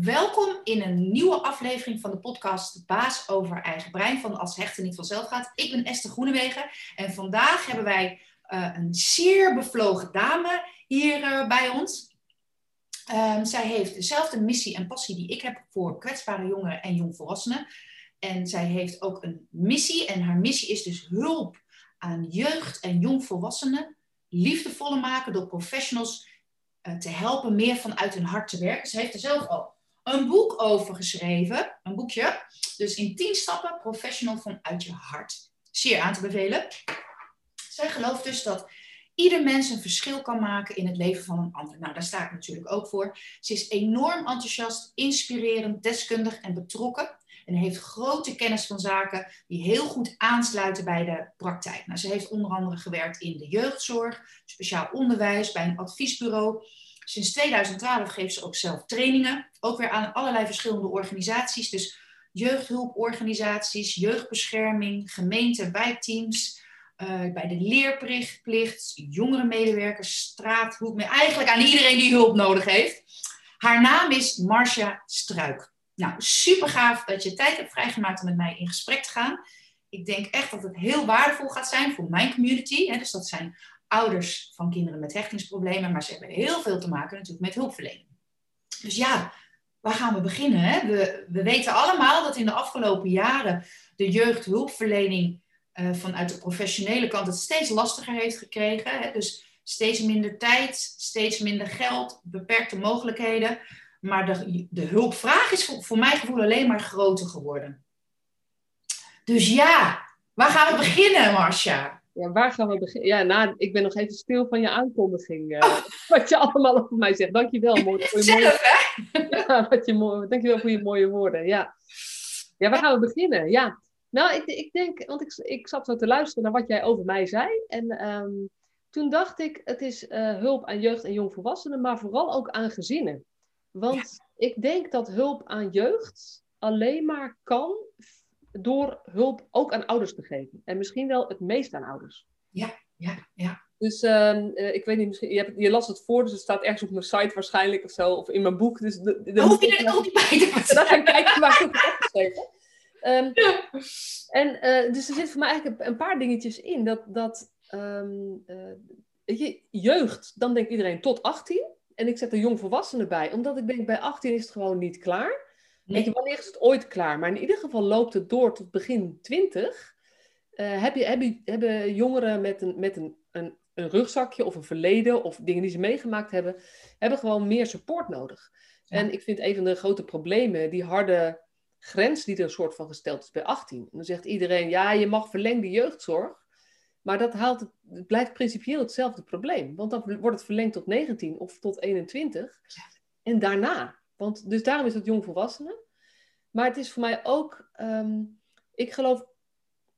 Welkom in een nieuwe aflevering van de podcast Baas over eigen brein van Als Hechten niet vanzelf gaat. Ik ben Esther Groenewegen en vandaag hebben wij uh, een zeer bevlogen dame hier uh, bij ons. Um, zij heeft dezelfde missie en passie die ik heb voor kwetsbare jongeren en jongvolwassenen. En zij heeft ook een missie en haar missie is dus hulp aan jeugd en jongvolwassenen liefdevoller maken door professionals uh, te helpen meer vanuit hun hart te werken. Ze heeft er zelf al een boek over geschreven, een boekje. Dus in 10 stappen professional vanuit je hart. Zeer aan te bevelen. Zij gelooft dus dat ieder mens een verschil kan maken in het leven van een ander. Nou, daar sta ik natuurlijk ook voor. Ze is enorm enthousiast, inspirerend, deskundig en betrokken. En heeft grote kennis van zaken die heel goed aansluiten bij de praktijk. Nou, ze heeft onder andere gewerkt in de jeugdzorg, speciaal onderwijs, bij een adviesbureau. Sinds 2012 geeft ze ook zelf trainingen, ook weer aan allerlei verschillende organisaties. Dus jeugdhulporganisaties, jeugdbescherming, gemeenten, wijkteams, uh, bij de leerplicht, jongere medewerkers, straat, eigenlijk aan iedereen die hulp nodig heeft. Haar naam is Marcia Struik. Nou, super gaaf dat je tijd hebt vrijgemaakt om met mij in gesprek te gaan. Ik denk echt dat het heel waardevol gaat zijn voor mijn community. Hè, dus dat zijn ouders van kinderen met hechtingsproblemen, maar ze hebben heel veel te maken natuurlijk met hulpverlening. Dus ja, waar gaan we beginnen? We, we weten allemaal dat in de afgelopen jaren de jeugdhulpverlening uh, vanuit de professionele kant het steeds lastiger heeft gekregen. Hè? Dus steeds minder tijd, steeds minder geld, beperkte mogelijkheden. Maar de, de hulpvraag is voor, voor mijn gevoel alleen maar groter geworden. Dus ja, waar gaan we beginnen, Marcia? Ja, waar gaan we beginnen? Ja, nou, ik ben nog even stil van je aankondiging. Uh, wat je allemaal over mij zegt. Dankjewel mooi, voor je mooie... Ja, wat je mooi... Dankjewel voor je mooie woorden. Ja, ja waar gaan we beginnen? Ja, nou, ik, ik denk, want ik, ik zat zo te luisteren naar wat jij over mij zei. En um, toen dacht ik, het is uh, hulp aan jeugd en jongvolwassenen, maar vooral ook aan gezinnen. Want ja. ik denk dat hulp aan jeugd alleen maar kan door hulp ook aan ouders te geven. En misschien wel het meest aan ouders. Ja, ja, ja. Dus uh, ik weet niet, misschien, je, hebt, je, las het voor, dus het staat ergens op mijn site waarschijnlijk of zo, of in mijn boek. Dus de, de, hoef je er ook niet bij te Dan ga ik kijken waar ik het opgeschreven um, ja. En uh, dus er zit voor mij eigenlijk een paar dingetjes in. Dat, dat um, uh, je, jeugd, dan denkt iedereen tot 18. En ik zet er jongvolwassenen bij, omdat ik denk bij 18 is het gewoon niet klaar. Nee. Je, wanneer is het ooit klaar? Maar in ieder geval loopt het door tot begin 20. Uh, heb je, heb je, hebben jongeren met, een, met een, een, een, rugzakje of een verleden of dingen die ze meegemaakt hebben, hebben gewoon meer support nodig. Ja. En ik vind een van de grote problemen die harde grens die er een soort van gesteld is bij 18. En dan zegt iedereen, ja, je mag verlengde jeugdzorg. Maar dat haalt het, het blijft principieel hetzelfde probleem. Want dan wordt het verlengd tot 19 of tot 21. En daarna. Want, dus daarom is het jongvolwassenen. Maar het is voor mij ook, um, ik geloof,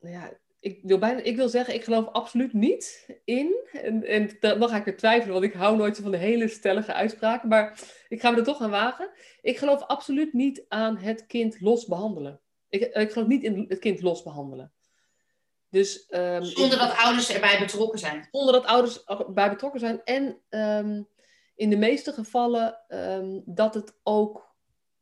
nou ja, ik wil, bijna, ik wil zeggen, ik geloof absoluut niet in, en, en dan ga ik er twijfelen, want ik hou nooit van de hele stellige uitspraken, maar ik ga me er toch aan wagen. Ik geloof absoluut niet aan het kind los behandelen. Ik, ik geloof niet in het kind los behandelen. Dus, um, zonder dat ouders erbij betrokken zijn. Zonder dat ouders erbij betrokken zijn. En um, in de meeste gevallen um, dat het ook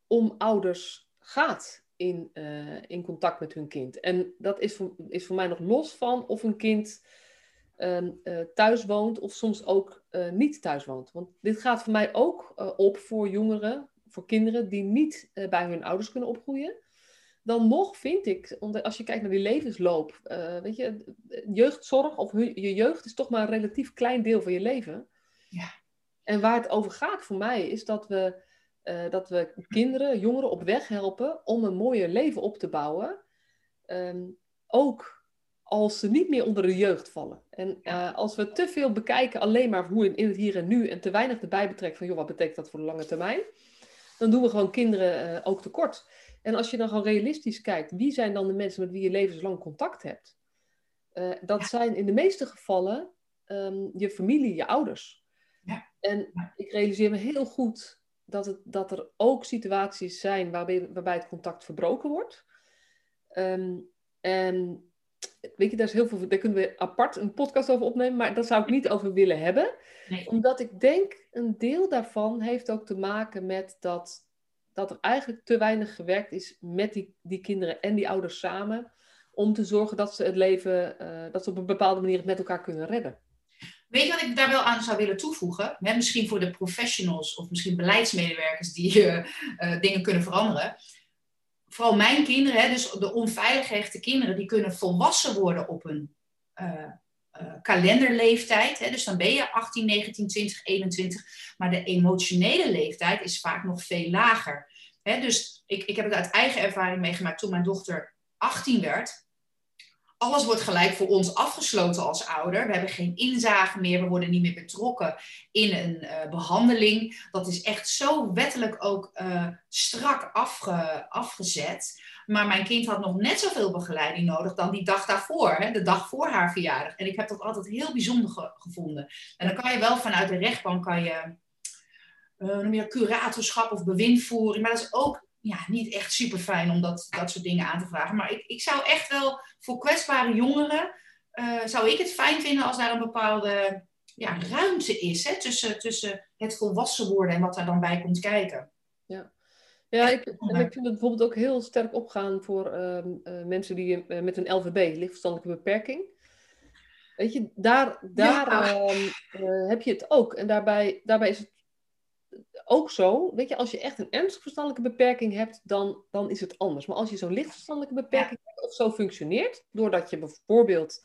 om ouders gaat in, uh, in contact met hun kind. En dat is voor, is voor mij nog los van of een kind um, uh, thuis woont of soms ook uh, niet thuis woont. Want dit gaat voor mij ook op voor jongeren, voor kinderen die niet bij hun ouders kunnen opgroeien. Dan nog vind ik, als je kijkt naar die levensloop, weet je, jeugdzorg of je jeugd is toch maar een relatief klein deel van je leven. Ja. En waar het over gaat voor mij is dat we, uh, dat we kinderen, jongeren op weg helpen om een mooier leven op te bouwen. Um, ook als ze niet meer onder de jeugd vallen. En uh, als we te veel bekijken alleen maar hoe in het hier en nu en te weinig erbij betrekken van joh, wat betekent dat voor de lange termijn, dan doen we gewoon kinderen uh, ook tekort. En als je dan gewoon realistisch kijkt, wie zijn dan de mensen met wie je levenslang contact hebt? dat zijn in de meeste gevallen um, je familie, je ouders. En ik realiseer me heel goed dat, het, dat er ook situaties zijn waarbij, waarbij het contact verbroken wordt. Um, en weet je, daar is heel veel, daar kunnen we apart een podcast over opnemen, maar daar zou ik niet over willen hebben. Nee. Omdat ik denk, een deel daarvan heeft ook te maken met dat, dat er eigenlijk te weinig gewerkt is met die, die kinderen en die ouders samen. Om te zorgen dat ze het leven, eh, dat ze op een bepaalde manier het met elkaar kunnen redden. Weet je wat ik daar wel aan zou willen toevoegen? Misschien voor de professionals of misschien beleidsmedewerkers die uh, dingen kunnen veranderen. Vooral mijn kinderen, hè, dus de onveilig gehechte kinderen, die kunnen volwassen worden op een uh, kalenderleeftijd. Hè, dus dan ben je 18, 19, 20, 21. Maar de emotionele leeftijd is vaak nog veel lager. Hè, dus ik, ik heb het uit eigen ervaring meegemaakt toen mijn dochter 18 werd. Alles wordt gelijk voor ons afgesloten als ouder. We hebben geen inzage meer. We worden niet meer betrokken in een uh, behandeling. Dat is echt zo wettelijk ook uh, strak afge, afgezet. Maar mijn kind had nog net zoveel begeleiding nodig dan die dag daarvoor, hè, de dag voor haar verjaardag. En ik heb dat altijd heel bijzonder gevonden. En dan kan je wel vanuit de rechtbank kan je, uh, noem je curatorschap of bewindvoering, maar dat is ook ja, niet echt super fijn om dat, dat soort dingen aan te vragen. Maar ik, ik zou echt wel voor kwetsbare jongeren, uh, zou ik het fijn vinden als daar een bepaalde ja, ruimte is hè, tussen, tussen het volwassen worden en wat daar dan bij komt kijken. Ja. Ja, ik, en ik vind het bijvoorbeeld ook heel sterk opgaan voor uh, uh, mensen die uh, met een LVB, lichtverstandelijke beperking. Weet je, daar, daar ja. uh, heb je het ook. En daarbij, daarbij is het ook zo, weet je, als je echt een ernstig verstandelijke beperking hebt, dan, dan is het anders. Maar als je zo'n lichtverstandelijke beperking ja. hebt of zo functioneert, doordat je bijvoorbeeld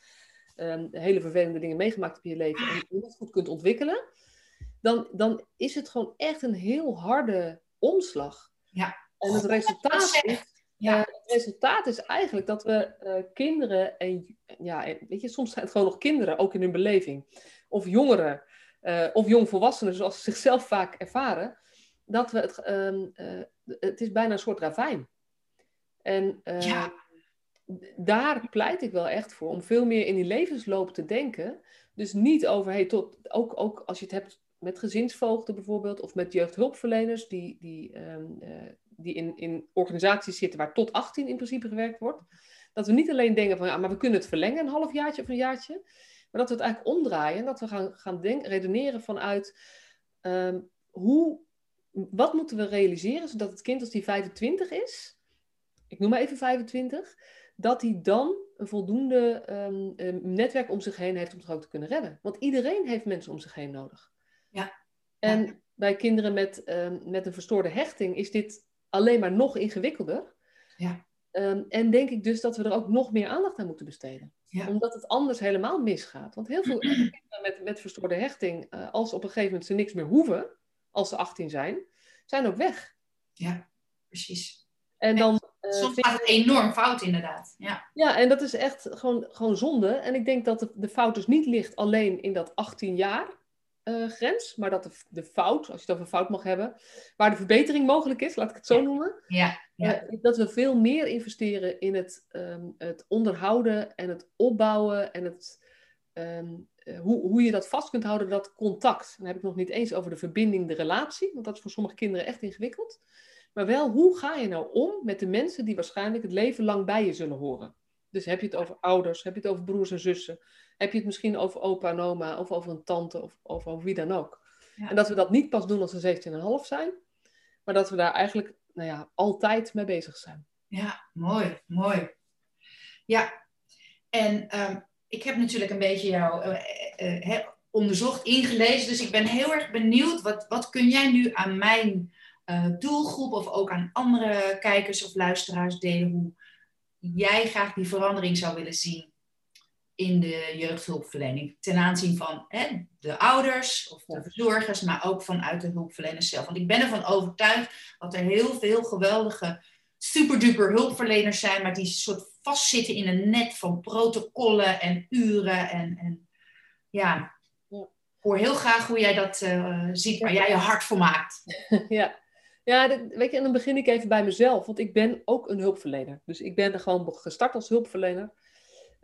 um, hele vervelende dingen meegemaakt hebt in je leven en je niet goed kunt ontwikkelen, dan, dan is het gewoon echt een heel harde omslag. Ja. En het resultaat is, ja. uh, het resultaat is eigenlijk dat we uh, kinderen en ja, weet je, soms zijn het gewoon nog kinderen, ook in hun beleving, of jongeren, uh, of jongvolwassenen, zoals ze zichzelf vaak ervaren, dat we het, um, het is bijna een soort ravijn. En ja. daar pleit ik wel echt voor, om veel meer in die levensloop te denken. Dus niet over, hey, tot, ook, ook als je het hebt met gezinsvoogden bijvoorbeeld, of met jeugdhulpverleners die, die, um, uh, die in, in organisaties zitten waar tot 18 in principe gewerkt wordt. Dat we niet alleen denken van ja, maar we kunnen het verlengen een halfjaartje of een jaartje. Maar dat we het eigenlijk omdraaien en dat we gaan, gaan denk, redeneren vanuit um, hoe, wat moeten we realiseren zodat het kind als die 25 is, ik noem maar even 25, dat hij dan een voldoende um, netwerk om zich heen heeft om zich ook te kunnen redden. Want iedereen heeft mensen om zich heen nodig. Ja. En ja. bij kinderen met, um, met een verstoorde hechting is dit alleen maar nog ingewikkelder. Ja. Um, en denk ik dus dat we er ook nog meer aandacht aan moeten besteden. Ja. Omdat het anders helemaal misgaat. Want heel veel kinderen met, met verstoorde hechting, uh, als op een gegeven moment ze niks meer hoeven, als ze 18 zijn, zijn ook weg. Ja, precies. En dan, uh, Soms gaat het enorm fout, inderdaad. Ja, ja en dat is echt gewoon, gewoon zonde. En ik denk dat de, de fout dus niet ligt alleen in dat 18 jaar uh, grens, maar dat de, de, fout, als je het over fout mag hebben, waar de verbetering mogelijk is, laat ik het zo noemen, ja. Ja. Uh, dat we veel meer investeren in het, um, het onderhouden en het opbouwen en het, um, uh, hoe, hoe je dat vast kunt houden, dat contact. Dan heb ik nog niet eens over de verbinding, de relatie, want dat is voor sommige kinderen echt ingewikkeld. Maar wel, hoe ga je nou om met de mensen die waarschijnlijk het leven lang bij je zullen horen? Dus heb je het over ouders, heb je het over broers en zussen, heb je het misschien over opa en oma of over een tante of, of over wie dan ook. Ja. En dat we dat niet pas doen als ze 17,5 zijn, maar dat we daar eigenlijk nou ja, altijd mee bezig zijn. Ja, mooi, mooi. Ja, en um, ik heb natuurlijk een beetje jou uh, uh, uh, onderzocht, ingelezen, dus ik ben heel erg benieuwd, wat, wat kun jij nu aan mijn eh, doelgroep of ook aan andere kijkers of luisteraars delen, hoe jij graag die verandering zou willen zien in de jeugdhulpverlening. Ten aanzien van hè, de ouders of de verzorgers, maar ook vanuit de hulpverleners zelf. Want ik ben ervan overtuigd dat er heel veel geweldige superduper hulpverleners zijn, maar die soort vastzitten in een net van protocollen en uren. En, en ja, ik hoor heel graag hoe jij dat uh, ziet, waar jij je hart voor maakt. Ja. Ja, dat, weet je, en dan begin ik even bij mezelf, want ik ben ook een hulpverlener. Dus ik ben er gewoon gestart als hulpverlener.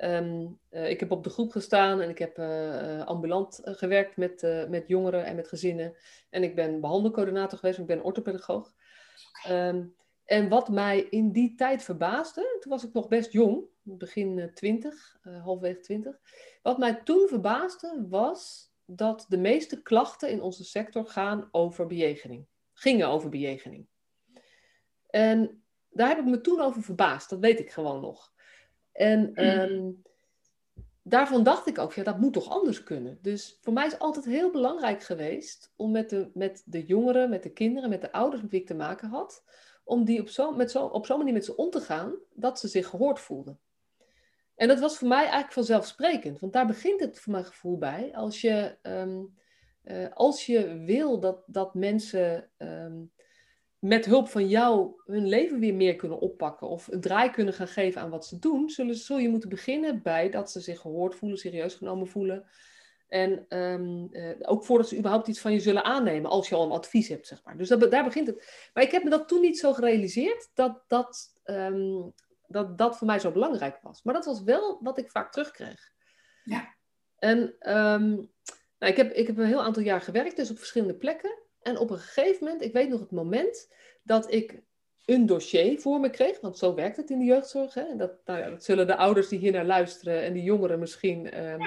Um, uh, ik heb op de groep gestaan en ik heb uh, ambulant uh, gewerkt met, met jongeren en met gezinnen. En ik ben behandelcoördinator geweest, ik ben orthopedagoog. Um, en wat mij in die tijd verbaasde, toen was ik nog best jong, begin 20, halfwege 20. Wat mij toen verbaasde was dat de meeste klachten in onze sector gaan over bejegening. Gingen over bejegening. En daar heb ik me toen over verbaasd. Dat weet ik gewoon nog. En ehm, daarvan dacht ik ook, ja, dat moet toch anders kunnen. Dus voor mij is altijd heel belangrijk geweest om met de, met de jongeren, met de kinderen, met de ouders met wie ik te maken had, om die op zo'n zo, op zo'n manier met ze om te gaan, dat ze zich gehoord voelden. En dat was voor mij eigenlijk vanzelfsprekend, want daar begint het voor mijn gevoel bij. Als je, ehm, eh, als je wil dat, dat mensen ehm, met hulp van jou hun leven weer meer kunnen oppakken of een draai kunnen gaan geven aan wat ze doen, zullen, zul je moeten beginnen bij dat ze zich gehoord voelen, serieus genomen voelen. En um, uh, ook voordat ze überhaupt iets van je zullen aannemen, als je al een advies hebt, zeg maar. Dus dat, daar begint het. Maar ik heb me dat toen niet zo gerealiseerd dat dat, um, dat dat voor mij zo belangrijk was. Maar dat was wel wat ik vaak terugkreeg. Ja. En um, nou, ik, heb, ik heb een heel aantal jaar gewerkt, dus op verschillende plekken. En op een gegeven moment, ik weet nog het moment dat ik een dossier voor me kreeg, want zo werkt het in de jeugdzorg. Hè? Dat, nou ja, dat zullen de ouders die hier naar luisteren en die jongeren misschien um,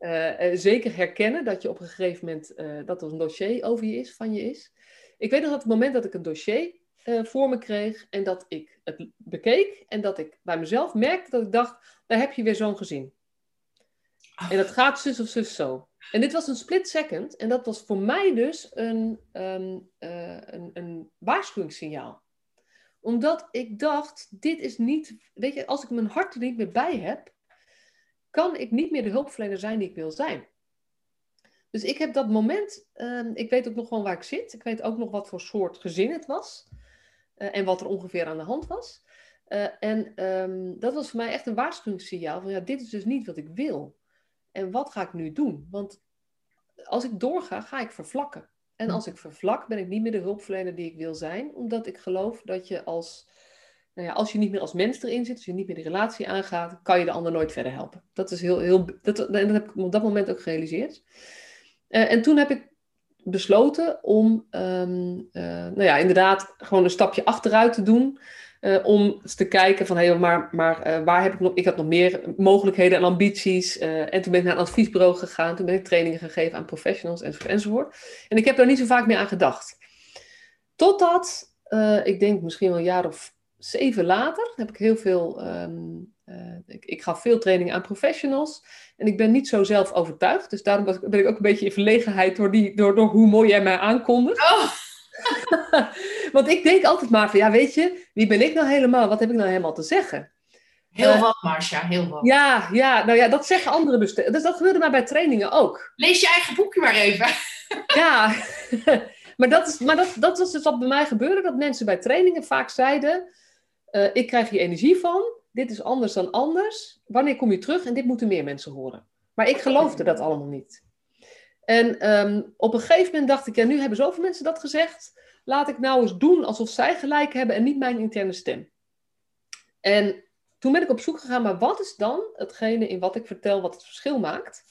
uh, zeker herkennen, dat je op een gegeven moment uh, dat er een dossier over je is, van je is. Ik weet nog dat het moment dat ik een dossier voor me kreeg en dat ik het bekeek en dat ik bij mezelf merkte dat ik dacht, daar heb je weer zo'n gezin. En dat gaat zus of zus zo. En dit was een split second. En dat was voor mij dus een, um, uh, een, een waarschuwingssignaal. Omdat ik dacht, dit is niet... Weet je, als ik mijn hart er niet meer bij heb... kan ik niet meer de hulpverlener zijn die ik wil zijn. Dus ik heb dat moment... Um, ik weet ook nog gewoon waar ik zit. Ik weet ook nog wat voor soort gezin het was. Uh, en wat er ongeveer aan de hand was. Uh, en um, dat was voor mij echt een waarschuwingssignaal. Van ja, dit is dus niet wat ik wil. En wat ga ik nu doen? Want als ik doorga, ga ik vervlakken. En als ik vervlak, ben ik niet meer de hulpverlener die ik wil zijn. Omdat ik geloof dat je als, nou ja, als je niet meer als mens erin zit, als je niet meer de relatie aangaat, kan je de ander nooit verder helpen. Dat is heel, heel dat, dat heb ik op dat moment ook gerealiseerd. Uh, en toen heb ik besloten om, um, uh, nou ja, inderdaad gewoon een stapje achteruit te doen. Uh, om te kijken van, hey, maar, maar uh, waar heb ik nog... Ik had nog meer mogelijkheden en ambities. En toen ben ik naar een adviesbureau gegaan. Toen ben ik trainingen gegeven aan professionals enzovoort. enzovoort. En ik heb daar niet zo vaak meer aan gedacht. Totdat, ik denk misschien wel een jaar of zeven later, heb ik heel veel... Um, ik, ik gaf veel trainingen aan professionals. En ik ben niet zo zelf overtuigd. Dus daarom ben ik ook een beetje in verlegenheid door, die, door, door hoe mooi jij mij aankondigt. Oh. Want ik denk altijd maar van, ja, weet je, wie ben ik nou helemaal? Wat heb ik nou helemaal te zeggen? Heel uh, wat, Marcia, heel wat. Ja, ja, nou ja, dat zeggen andere bestuurders. Dus dat gebeurde maar bij trainingen ook. Lees je eigen boekje maar even. ja, maar, dat, is, maar dat, dat was dus wat bij mij gebeurde, dat mensen bij trainingen vaak zeiden, uh, ik krijg hier energie van, dit is anders dan anders, wanneer kom je terug en dit moeten meer mensen horen. Maar ik geloofde dat allemaal niet. En um, op een gegeven moment dacht ik, ja, nu hebben zoveel mensen dat gezegd. Laat ik nou eens doen alsof zij gelijk hebben en niet mijn interne stem. En toen ben ik op zoek gegaan, maar wat is dan hetgene in wat ik vertel wat het verschil maakt?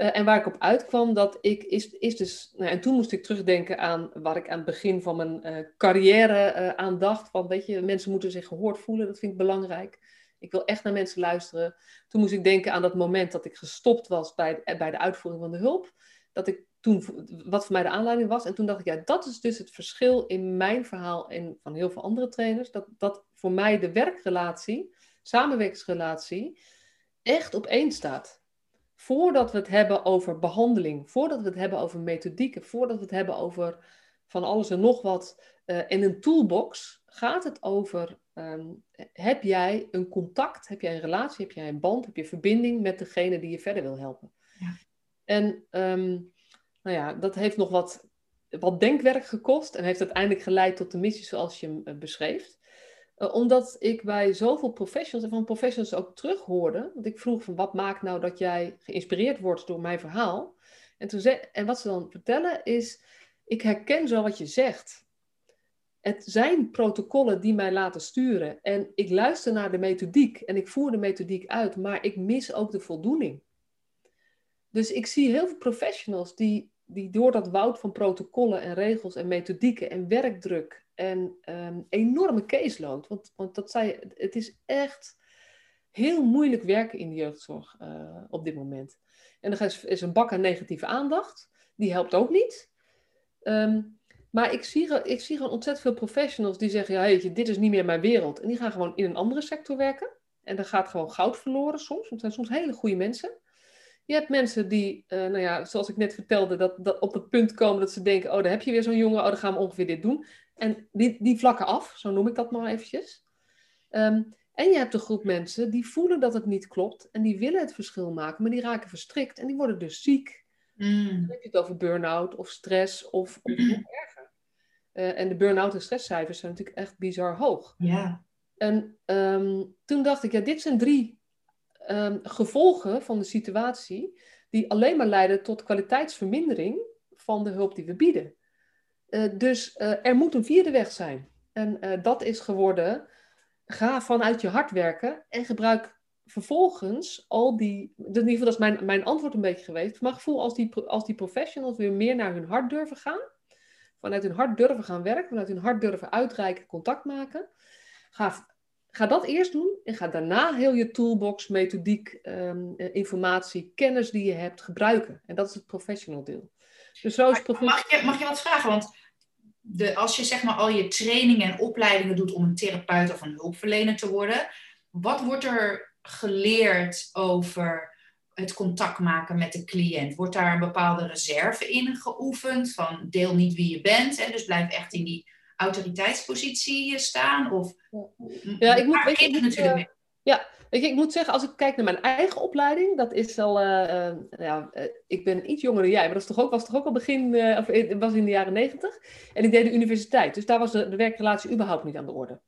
Uh, en waar ik op uitkwam, dat ik is, is dus. Nou, en toen moest ik terugdenken aan waar ik aan het begin van mijn uh, carrière uh, aan dacht. Van weet je, mensen moeten zich gehoord voelen, dat vind ik belangrijk. Ik wil echt naar mensen luisteren. Toen moest ik denken aan dat moment dat ik gestopt was bij, bij de uitvoering van de hulp dat ik toen, wat voor mij de aanleiding was. En toen dacht ik, ja, dat is dus het verschil in mijn verhaal en van heel veel andere trainers. Dat, dat voor mij de werkrelatie, samenwerkingsrelatie, echt op staat. Voordat we het hebben over behandeling, voordat we het hebben over methodieken, voordat we het hebben over van alles en nog wat uh, in een toolbox, gaat het over, um, heb jij een contact, heb jij een relatie, heb jij een band, heb je verbinding met degene die je verder wil helpen. Ja. En um, nou ja, dat heeft nog wat, wat denkwerk gekost en heeft uiteindelijk geleid tot de missie zoals je hem uh, beschreef. Uh, omdat ik bij zoveel professionals en van professionals ook terughoorde, want ik vroeg van wat maakt nou dat jij geïnspireerd wordt door mijn verhaal. En, toen ze, en wat ze dan vertellen is, ik herken zo wat je zegt. Het zijn protocollen die mij laten sturen en ik luister naar de methodiek en ik voer de methodiek uit, maar ik mis ook de voldoening. Dus ik zie heel veel professionals die, die door dat woud van protocollen en regels en methodieken en werkdruk en um, enorme caseload, want, want dat zei, het is echt heel moeilijk werken in de jeugdzorg uh, op dit moment. En er is, een bak aan negatieve aandacht, die helpt ook niet. Um, Maar ik zie, ik zie gewoon ontzettend veel professionals die zeggen, ja, dit is niet meer mijn wereld. En die gaan gewoon in een andere sector werken. En dan gaat gewoon goud verloren soms. Want het zijn soms hele goede mensen. Je hebt mensen die, uh, nou ja, zoals ik net vertelde, dat, dat op het punt komen dat ze denken, oh, daar heb je weer zo'n jongen, oh, dan gaan we ongeveer dit doen. En die, die vlakken af, zo noem ik dat maar eventjes. Ehm, en je hebt een groep mensen die voelen dat het niet klopt en die willen het verschil maken, maar die raken verstrikt en die worden dus ziek. Mm. Dan heb je het over burn-out of stress of, of nog erger. Uh, en de burn-out en stresscijfers zijn natuurlijk echt bizar hoog. Ja. En ehm, toen dacht ik, ja, dit zijn drie um, gevolgen van de situatie die alleen maar leiden tot kwaliteitsvermindering van de hulp die we bieden. Uh, dus uh, er moet een vierde weg zijn. En uh, dat is geworden, ga vanuit je hart werken en gebruik vervolgens al die, in ieder geval dat is mijn, mijn antwoord een beetje geweest, mijn gevoel als die, als die professionals weer meer naar hun hart durven gaan, vanuit hun hart durven gaan werken, vanuit hun hart durven uitreiken, contact maken, ga Ga dat eerst doen en ga daarna heel je toolbox, methodiek, um, informatie, kennis die je hebt gebruiken. En dat is het professional deel. Dus zo is mag, je, mag je wat vragen? Want de, als je zeg maar al je trainingen en opleidingen doet om een therapeut of een hulpverlener te worden, wat wordt er geleerd over het contact maken met de cliënt? Wordt daar een bepaalde reserve in geoefend van deel niet wie je bent, hè? dus blijf echt in die autoriteitspositie staan? Of, ja, ik moet, weet ik natuurlijk uh, ja, je, ik moet zeggen, als ik kijk naar mijn eigen opleiding, dat is al, uh, ja, ik ben iets jonger dan jij, maar dat is toch ook, was toch ook al begin, of was in de jaren negentig. En ik deed de universiteit, dus daar was de, de werkrelatie überhaupt niet aan de orde.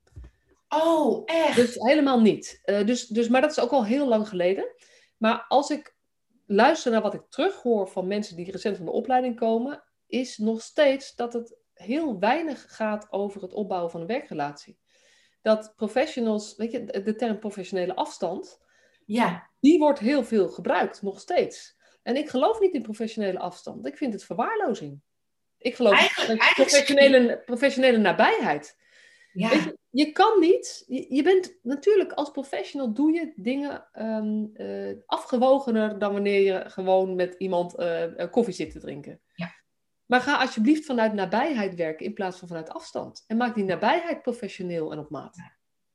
Oh, echt? Dus helemaal niet. dus, dus, maar dat is ook al heel lang geleden. Maar als ik luister naar wat ik terughoor van mensen die recent van de opleiding komen, is nog steeds dat het heel weinig gaat over het opbouwen van een werkrelatie. Dat professionals, weet je, de term professionele afstand, ja. die wordt heel veel gebruikt, nog steeds. En ik geloof niet in professionele afstand. Ik vind het verwaarlozing. Ik geloof in professionele, professionele nabijheid. Ja. Je, je, kan niet, je, bent natuurlijk als professional doe je dingen um, uh, afgewogener dan wanneer je gewoon met iemand uh, koffie zit te drinken. Maar ga alsjeblieft vanuit nabijheid werken in plaats van vanuit afstand. En maak die nabijheid professioneel en op maat.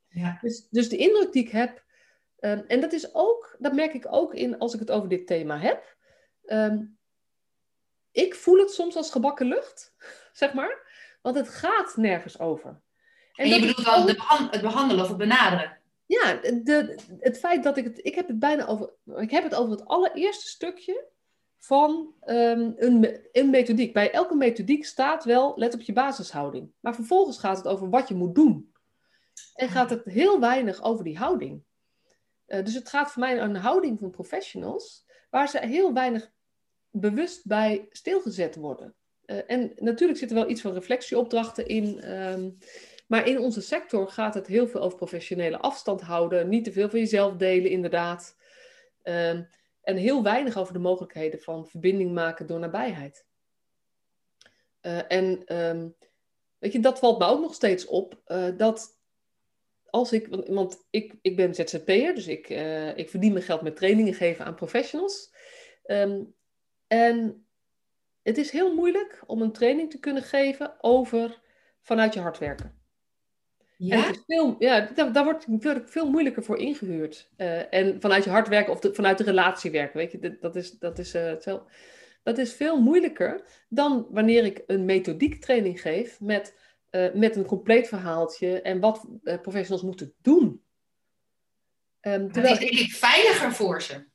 Ja. Dus, dus de indruk die ik heb, um, en dat is ook, dat merk ik ook in als ik het over dit thema heb. Um, ik voel het soms als gebakken lucht, zeg maar. Want het gaat nergens over. En, en je bedoelt dan ook... het behandelen of het benaderen? Ja, de, het feit dat ik het, ik heb het bijna over, ik heb het over het allereerste stukje van um, een, een methodiek. Bij elke methodiek staat wel, let op je basishouding. Maar vervolgens gaat het over wat je moet doen. En gaat het heel weinig over die houding. Uh, dus het gaat voor mij een houding van professionals, waar ze heel weinig bewust bij stilgezet worden. Uh, en natuurlijk zit er wel iets van reflectieopdrachten in. Um, maar in onze sector gaat het heel veel over professionele afstand houden. Niet te veel van jezelf delen, inderdaad. Um, en heel weinig over de mogelijkheden van verbinding maken door nabijheid. Uh, en um, weet je, dat valt me ook nog steeds op. Uh, dat als ik, want ik, ik ben ZZP'er, dus ik, uh, ik verdien mijn geld met trainingen geven aan professionals. Um, en het is heel moeilijk om een training te kunnen geven over vanuit je hard werken. Ja? veel, ja, daar, daar wordt, wordt veel moeilijker voor ingehuurd. Uh, en vanuit je hard werken of de, vanuit de relatie werken, weet je, dat, dat is, dat, is, uh, dat is veel moeilijker dan wanneer ik een methodiek training geef met, uh, met een compleet verhaaltje en wat professionals moeten doen. Um, terwijl dat is denk ik veiliger voor ze.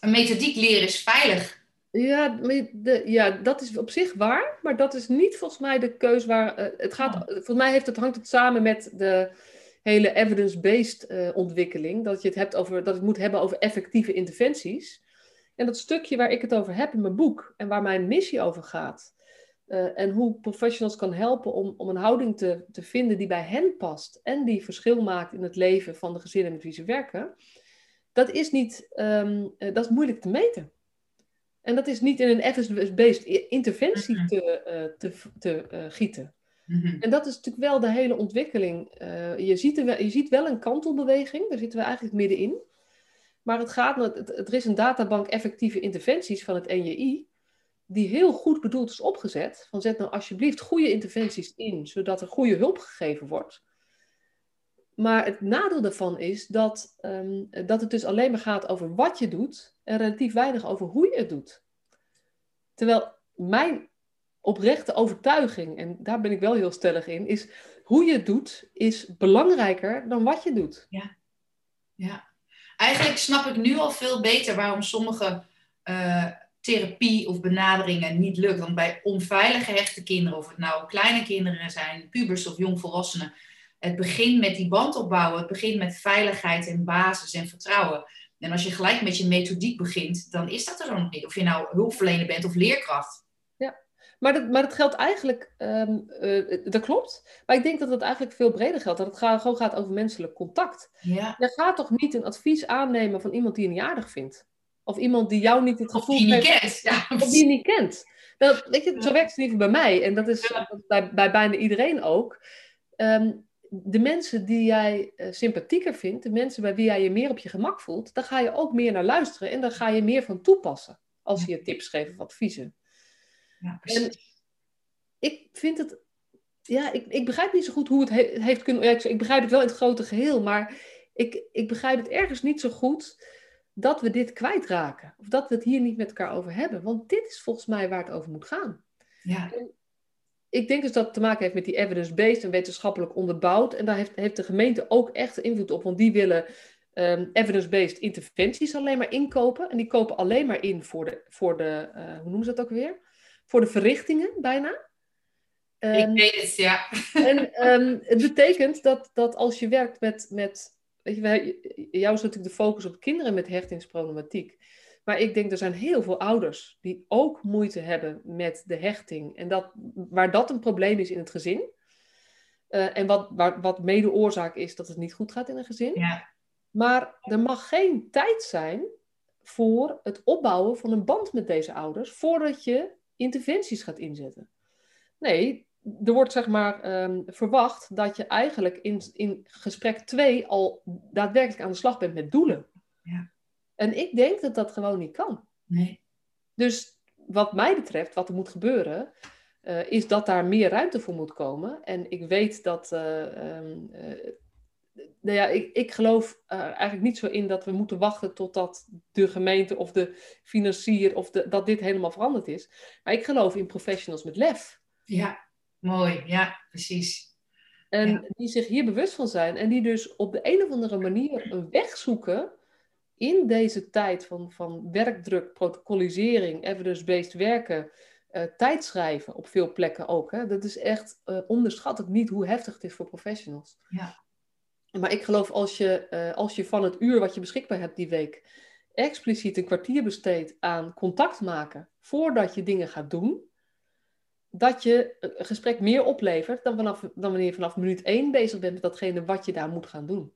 Een methodiek leren is veilig. Ja, de, ja, dat is op zich waar, maar dat is niet volgens mij de keus waar. Uh, het gaat, oh. Volgens mij heeft het, hangt het samen met de hele evidence-based uh, ontwikkeling. Dat je het hebt over, dat het moet hebben over effectieve interventies. En dat stukje waar ik het over heb in mijn boek en waar mijn missie over gaat. Uh, en hoe professionals kan helpen om, om een houding te, te vinden die bij hen past. En die verschil maakt in het leven van de gezinnen met wie ze werken. Dat is, niet, um, dat is moeilijk te meten. En dat is niet in een evidence-based interventie mhm. te, uh, te, te uh, gieten. Mm-hmm. En dat is natuurlijk wel de hele ontwikkeling. Uh, je, ziet er wel, je ziet wel een kantelbeweging, daar zitten we eigenlijk middenin. Maar het gaat, het, het, er is een databank effectieve interventies van het NJI. die heel goed bedoeld is opgezet. Van zet nou alsjeblieft goede interventies in, zodat er goede hulp gegeven wordt. Maar het nadeel daarvan is dat, ehm, dat het dus alleen maar gaat over wat je doet en relatief weinig over hoe je het doet. Terwijl mijn oprechte overtuiging, en daar ben ik wel heel stellig in, is hoe je het doet, is belangrijker dan wat je doet. Ja, ja. Eigenlijk snap ik nu al veel beter waarom sommige uh, therapie of benaderingen niet lukt. Want bij onveilige hechte kinderen, of het nou kleine kinderen zijn, pubers of jongvolwassenen, het begint met die band opbouwen. Het begint met veiligheid en basis en vertrouwen. En als je gelijk met je methodiek begint, dan is dat er dan nog niet. Of je nou hulpverlener bent of leerkracht. Ja, maar dat, maar dat geldt eigenlijk, um, dat klopt. Maar ik denk dat het eigenlijk veel breder geldt. Dat het gewoon gaat over menselijk contact. Ja. Je gaat toch niet een advies aannemen van iemand die je niet aardig vindt? Of iemand die jou niet het gevoel of die niet kent. Ja. Of die je niet kent. Dat, weet je, zo werkt het niet bij mij. En dat is bij, bij bijna iedereen ook. Ehm, de mensen die jij uh, sympathieker vindt, de mensen bij wie jij je meer op je gemak voelt, daar ga je ook meer naar luisteren en daar ga je meer van toepassen als je je tips geeft of adviezen. Ja, en ik vind het, ja, ik, ik begrijp niet zo goed hoe het heeft kunnen, ik, begrijp het wel in het grote geheel, maar ik, ik begrijp het ergens niet zo goed dat we dit kwijtraken. Of dat we het hier niet met elkaar over hebben. Want dit is volgens mij waar het over moet gaan. Ja ik denk dus dat het te maken heeft met die evidence-based en wetenschappelijk onderbouwd. En daar heeft, heeft de gemeente ook echt invloed op, want die willen um, evidence-based interventies alleen maar inkopen. En die kopen alleen maar in voor de, voor de uh, hoe noemen ze dat ook weer? Voor de verrichtingen bijna. Um, ik ehm, weet het, ja. En um, het betekent dat, dat als je werkt met, met weet je, jou is natuurlijk de focus op kinderen met hechtingsproblematiek. Maar ik denk, er zijn heel veel ouders die ook moeite hebben met de hechting. En dat, waar dat een probleem is in het gezin. Uh, en wat, waar, wat mede oorzaak is dat het niet goed gaat in een gezin. Ja. Maar er mag geen tijd zijn voor het opbouwen van een band met deze ouders voordat je interventies gaat inzetten. Nee, er wordt zeg maar um, verwacht dat je eigenlijk in, in gesprek 2 al daadwerkelijk aan de slag bent met doelen. Ja. En ik denk dat dat gewoon niet kan. Nee. Dus wat mij betreft, wat er moet gebeuren, uh, is dat daar meer ruimte voor moet komen. En ik weet dat. Uh, um, uh, nou ja, ik, ik geloof eigenlijk niet zo in dat we moeten wachten totdat de gemeente of de financier of de, dat dit helemaal veranderd is. Maar ik geloof in professionals met lef. Ja, mooi. Ja, precies. En Ja. die zich hier bewust van zijn en die dus op de een of andere manier een weg zoeken in deze tijd van, van werkdruk, protocolisering, evidence-based werken, uh, tijdschrijven op veel plekken ook. Hè? Dat is echt, uh, onderschat het niet hoe heftig het is voor professionals. Ja. Maar ik geloof als je, uh, als je van het uur wat je beschikbaar hebt die week expliciet een kwartier besteedt aan contact maken voordat je dingen gaat doen, dat je een gesprek meer oplevert dan, vanaf, dan wanneer je vanaf minuut één bezig bent met datgene wat je daar moet gaan doen.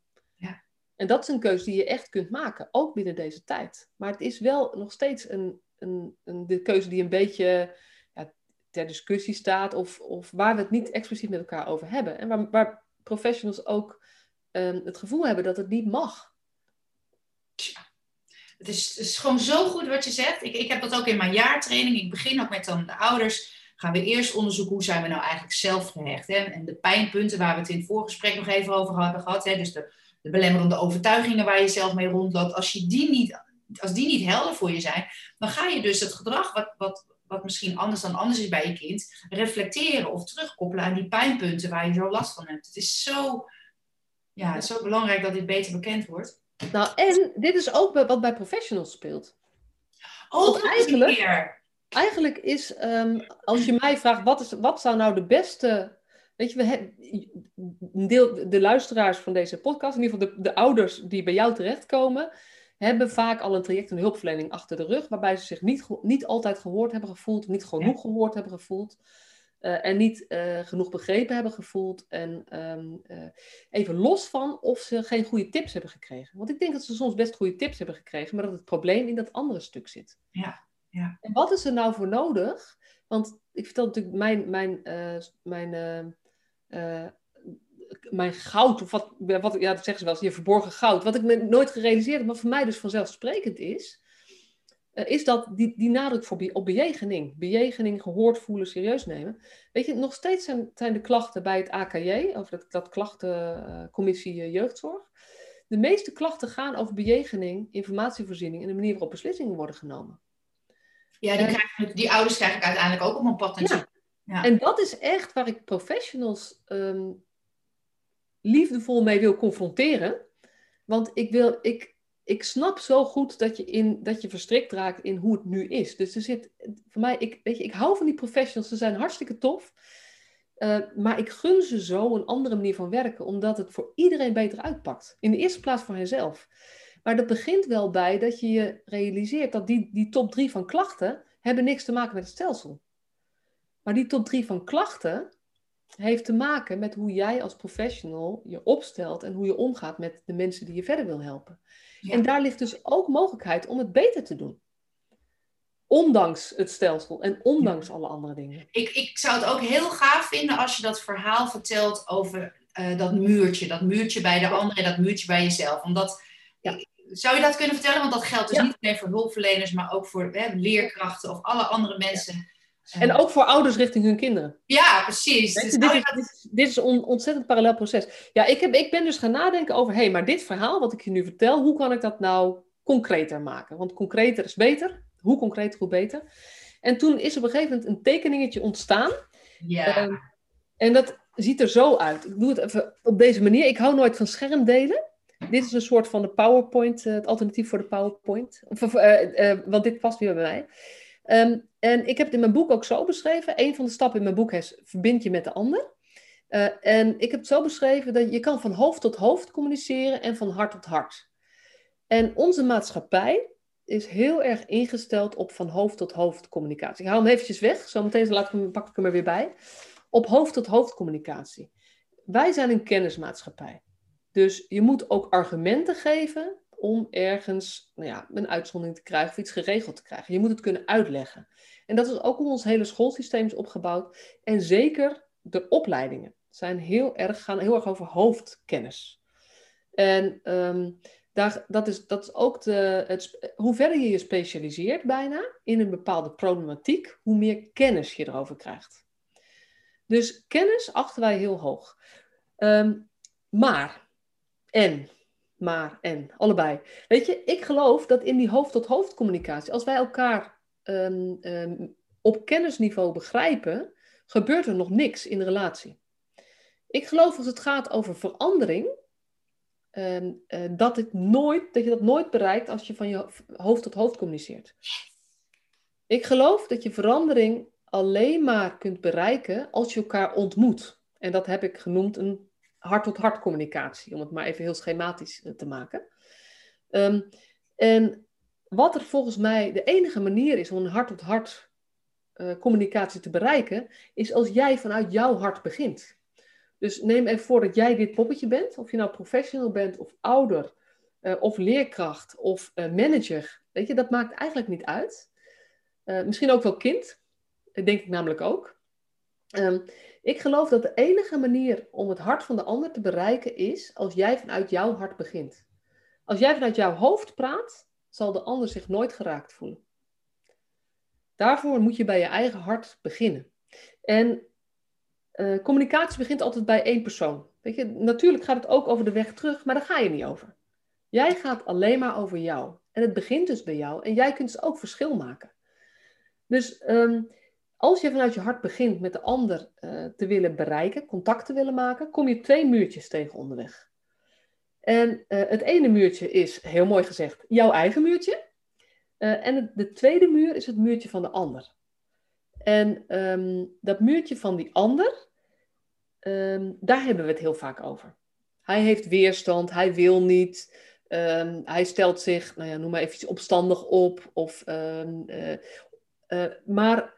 En dat is een keuze die je echt kunt maken, ook binnen deze tijd. Maar het is wel nog steeds een, een, een, de keuze die een beetje ja, ter discussie staat, of, of waar we het niet expliciet met elkaar over hebben. En waar, waar professionals ook um, het gevoel hebben dat het niet mag. Het is, het is gewoon zo goed wat je zegt. Ik, ik heb dat ook in mijn jaartraining. Ik begin ook met dan de ouders. Gaan we eerst onderzoeken hoe zijn we nou eigenlijk zelf gehecht. Hè? En de pijnpunten waar we het in het voorgesprek nog even over hebben gehad. Hè? Dus de, de belemmerende overtuigingen waar je zelf mee rondloopt. Als, je die niet, als die niet helder voor je zijn, dan ga je dus het gedrag wat, wat, wat misschien anders dan anders is bij je kind, reflecteren of terugkoppelen aan die pijnpunten waar je zo last van hebt. Het is zo, ja, zo belangrijk dat dit beter bekend wordt. Nou, en dit is ook wat bij professionals speelt. Ook eigenlijk, eigenlijk is, um, als je mij vraagt, wat, is, wat zou nou de beste Weet je, we hebben, deel, de luisteraars van deze podcast, in ieder geval de, de ouders die bij jou terechtkomen, hebben vaak al een traject en hulpverlening achter de rug, waarbij ze zich niet, niet altijd gehoord hebben gevoeld, niet genoeg ja. gehoord hebben gevoeld. Uh, en niet uh, genoeg begrepen hebben gevoeld. En um, uh, even los van of ze geen goede tips hebben gekregen. Want ik denk dat ze soms best goede tips hebben gekregen, maar dat het probleem in dat andere stuk zit. Ja, ja. En wat is er nou voor nodig? Want ik vertel natuurlijk mijn, mijn, mijn uh, mijn goud, of wat, wat ja, dat zeggen ze wel eens, je verborgen goud, wat ik me nooit gerealiseerd heb, maar voor mij dus vanzelfsprekend is. eh, is dat die, die nadruk voor, op bejegening. Bejegening, gehoord voelen, serieus nemen. Weet je, nog steeds zijn, zijn de klachten bij het AKJ, over dat, dat klachtencommissie uh, jeugdzorg. De meeste klachten gaan over bejegening, informatievoorziening en de manier waarop beslissingen worden genomen. Ja, die, krijgen, die ouders krijg ik uiteindelijk ook op mijn pad. Ja. En dat is echt waar ik professionals ehm, liefdevol mee wil confronteren. Want ik, wil, ik, ik snap zo goed dat je, in, dat je verstrikt raakt in hoe het nu is. Dus er zit, voor mij, ik, weet je, ik hou van die professionals, ze zijn hartstikke tof. Uh, maar ik gun ze zo een andere manier van werken, omdat het voor iedereen beter uitpakt. In de eerste plaats voor henzelf. Maar dat begint wel bij dat je je realiseert dat die, die top drie van klachten hebben niks te maken met het stelsel. Maar die top drie van klachten heeft te maken met hoe jij als professional je opstelt en hoe je omgaat met de mensen die je verder wil helpen. En daar ligt dus ook mogelijkheid om het beter te doen. Ondanks het stelsel en ondanks alle andere dingen. Ik, ik zou het ook heel gaaf vinden als je dat verhaal vertelt over uh, dat muurtje. Dat muurtje bij de anderen en dat muurtje bij jezelf. Omdat, ja. Zou je dat kunnen vertellen? Want dat geldt dus niet alleen voor hulpverleners, maar ook voor hè, leerkrachten of alle andere mensen. En ook voor ouders richting hun kinderen. Ja, precies. Dus dit, is, dit, is, een ontzettend parallel proces. Ja, ik, heb, ik ben dus gaan nadenken over, hé, hey, maar dit verhaal wat ik je nu vertel, hoe kan ik dat nou concreter maken? Want concreter is beter. Hoe concreter, hoe beter. En toen is op een gegeven moment een tekeningetje ontstaan. Ja. En dat ziet er zo uit. Ik doe het even op deze manier. Ik hou nooit van schermdelen. Dit is een soort van de PowerPoint, uh, het alternatief voor de PowerPoint. Of, uh, uh, want dit past weer bij mij. Um, en ik heb het in mijn boek ook zo beschreven. Een van de stappen in mijn boek is verbind je met de ander. en ik heb het zo beschreven dat je kan van hoofd tot hoofd communiceren en van hart tot hart. En onze maatschappij is heel erg ingesteld op van hoofd tot hoofd communicatie. Ik haal hem eventjes weg, zometeen laat ik hem, pak ik hem er weer bij. Op hoofd tot hoofd communicatie. Wij zijn een kennismaatschappij. Dus je moet ook argumenten geven om ergens nou ja, een uitzondering te krijgen of iets geregeld te krijgen. Je moet het kunnen uitleggen. En dat is ook hoe ons hele schoolsysteem is opgebouwd. En zeker de opleidingen zijn heel erg, gaan heel erg over hoofdkennis. En ehm, daar, dat, is, dat is ook de, het, hoe verder je je specialiseert bijna in een bepaalde problematiek, hoe meer kennis je erover krijgt. Dus kennis achten wij heel hoog. Ehm, maar en, maar en, allebei. Weet je, ik geloof dat in die hoofd-tot-hoofd communicatie, als wij elkaar ehm, ehm, op kennisniveau begrijpen, gebeurt er nog niks in de relatie. Ik geloof als het gaat over verandering, ehm, eh, dat, het nooit, dat je dat nooit bereikt als je van je hoofd tot hoofd communiceert. Ik geloof dat je verandering alleen maar kunt bereiken als je elkaar ontmoet. En dat heb ik genoemd een hart-tot-hart communicatie, om het maar even heel schematisch eh, te maken. Ehm, en wat er volgens mij de enige manier is om een hart-tot-hart uh, communicatie te bereiken, is als jij vanuit jouw hart begint. Dus neem even voor dat jij dit poppetje bent, of je nou professional bent, of ouder, uh, of leerkracht, of manager. Weet je, dat maakt eigenlijk niet uit. misschien ook wel kind, denk ik namelijk ook. Um, ik geloof dat de enige manier om het hart van de ander te bereiken is als jij vanuit jouw hart begint. Als jij vanuit jouw hoofd praat, zal de ander zich nooit geraakt voelen. Daarvoor moet je bij je eigen hart beginnen. En uh, communicatie begint altijd bij één persoon. Weet je, natuurlijk gaat het ook over de weg terug, maar daar ga je niet over. Jij gaat alleen maar over jou. En het begint dus bij jou. En jij kunt dus ook verschil maken. Dus um, als je vanuit je hart begint met de ander uh, te willen bereiken, contact te willen maken, kom je twee muurtjes tegen onderweg. En uh, het ene muurtje is, heel mooi gezegd, jouw eigen muurtje. Uh, en de tweede muur is het muurtje van de ander. En um, dat muurtje van die ander, um, daar hebben we het heel vaak over. Hij heeft weerstand, hij wil niet, um, hij stelt zich, nou ja, noem maar even opstandig op. Of, maar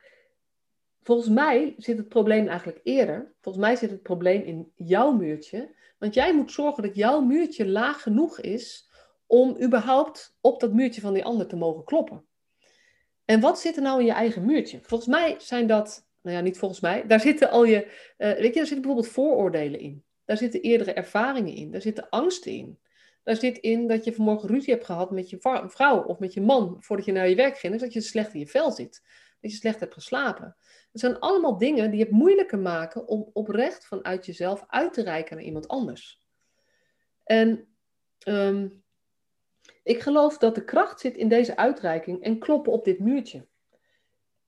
Volgens mij zit het probleem eigenlijk eerder. Volgens mij zit het probleem in jouw muurtje. Want jij moet zorgen dat jouw muurtje laag genoeg is om überhaupt op dat muurtje van die ander te mogen kloppen. En wat zit er nou in je eigen muurtje? Volgens mij zijn dat, nou ja, niet volgens mij, daar zitten al je, uh, weet je, daar zitten bijvoorbeeld vooroordelen in. Daar zitten eerdere ervaringen in. Daar zitten angsten in. Daar zit in dat je vanmorgen ruzie hebt gehad met je vrouw of met je man voordat je naar je werk ging. Dus dat je slecht in je vel zit. Dat je slecht hebt geslapen. Dat zijn allemaal dingen die het moeilijker maken om oprecht vanuit jezelf uit te reiken naar iemand anders. En ehm, ik geloof dat de kracht zit in deze uitreiking en kloppen op dit muurtje.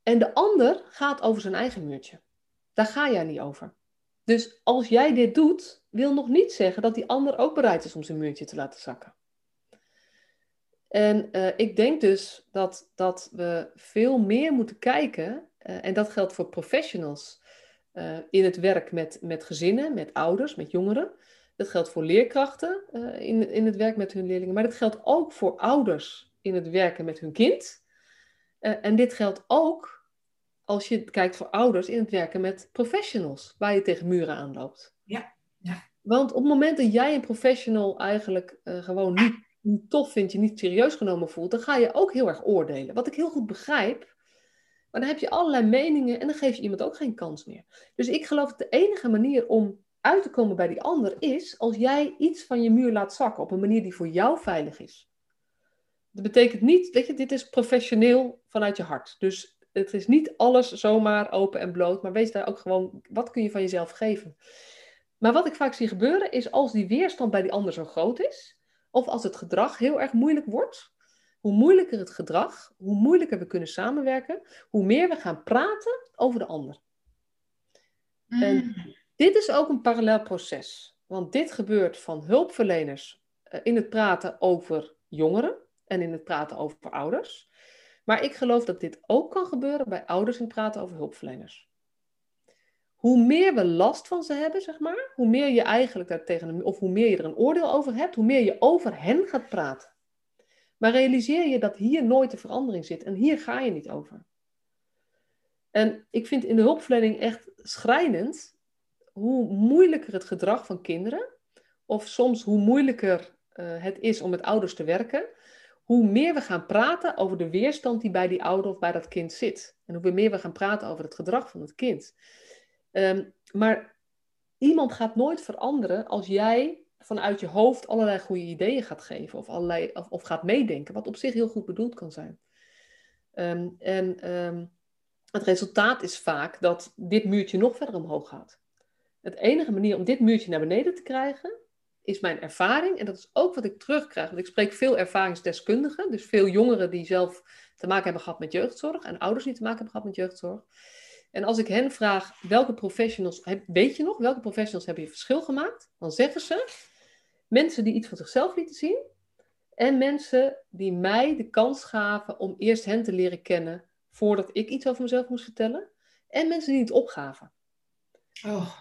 En de ander gaat over zijn eigen muurtje. Daar ga jij niet over. Dus als jij dit doet, wil nog niet zeggen dat die ander ook bereid is om zijn muurtje te laten zakken. En uh, ik denk dus dat, dat we veel meer moeten kijken, uh, en dat geldt voor professionals uh, in het werk met, met gezinnen, met ouders, met jongeren. Dat geldt voor leerkrachten in, in het werk met hun leerlingen, maar dat geldt ook voor ouders in het werken met hun kind. en dit geldt ook als je kijkt voor ouders in het werken met professionals, waar je tegen muren aanloopt. Ja, ja. Want op het moment dat jij een professional eigenlijk gewoon niet niet tof vindt, je niet serieus genomen voelt, dan ga je ook heel erg oordelen. Wat ik heel goed begrijp, maar dan heb je allerlei meningen en dan geef je iemand ook geen kans meer. Dus ik geloof dat de enige manier om uit te komen bij die ander is als jij iets van je muur laat zakken op een manier die voor jou veilig is. Dat betekent niet, weet je, dit is professioneel vanuit je hart. Dus het is niet alles zomaar open en bloot, maar wees daar ook gewoon, wat kun je van jezelf geven? Maar wat ik vaak zie gebeuren is als die weerstand bij die ander zo groot is, of als het gedrag heel erg moeilijk wordt. Hoe moeilijker het gedrag, hoe moeilijker we kunnen samenwerken, hoe meer we gaan praten over de ander. En mm. dit is ook een parallel proces. Want dit gebeurt van hulpverleners eh, in het praten over jongeren en in het praten over ouders. Maar ik geloof dat dit ook kan gebeuren bij ouders in het praten over hulpverleners hoe meer we last van ze hebben, zeg maar, hoe meer je eigenlijk daar tegen of hoe meer je er een oordeel over hebt, hoe meer je over hen gaat praten. Maar realiseer je dat hier nooit de verandering zit en hier ga je niet over. En ik vind in de hulpverlening echt schrijnend hoe moeilijker het gedrag van kinderen, of soms hoe moeilijker uh, het is om met ouders te werken, hoe meer we gaan praten over de weerstand die bij die ouder of bij dat kind zit. En hoe meer we gaan praten over het gedrag van het kind. Ehm, maar iemand gaat nooit veranderen als jij vanuit je hoofd allerlei goede ideeën gaat geven of, allerlei, of, of gaat meedenken, wat op zich heel goed bedoeld kan zijn. Ehm, en ehm, het resultaat is vaak dat dit muurtje nog verder omhoog gaat. Het enige manier om dit muurtje naar beneden te krijgen, is mijn ervaring. En dat is ook wat ik terugkrijg. Want ik spreek veel ervaringsdeskundigen, dus veel jongeren die zelf te maken hebben gehad met jeugdzorg en ouders die te maken hebben gehad met jeugdzorg. En als ik hen vraag, welke professionals, weet je nog, welke professionals hebben je verschil gemaakt? Dan zeggen ze, mensen die iets van zichzelf lieten zien. En mensen die mij de kans gaven om eerst hen te leren kennen voordat ik iets over mezelf moest vertellen. En mensen die het opgaven. Oh.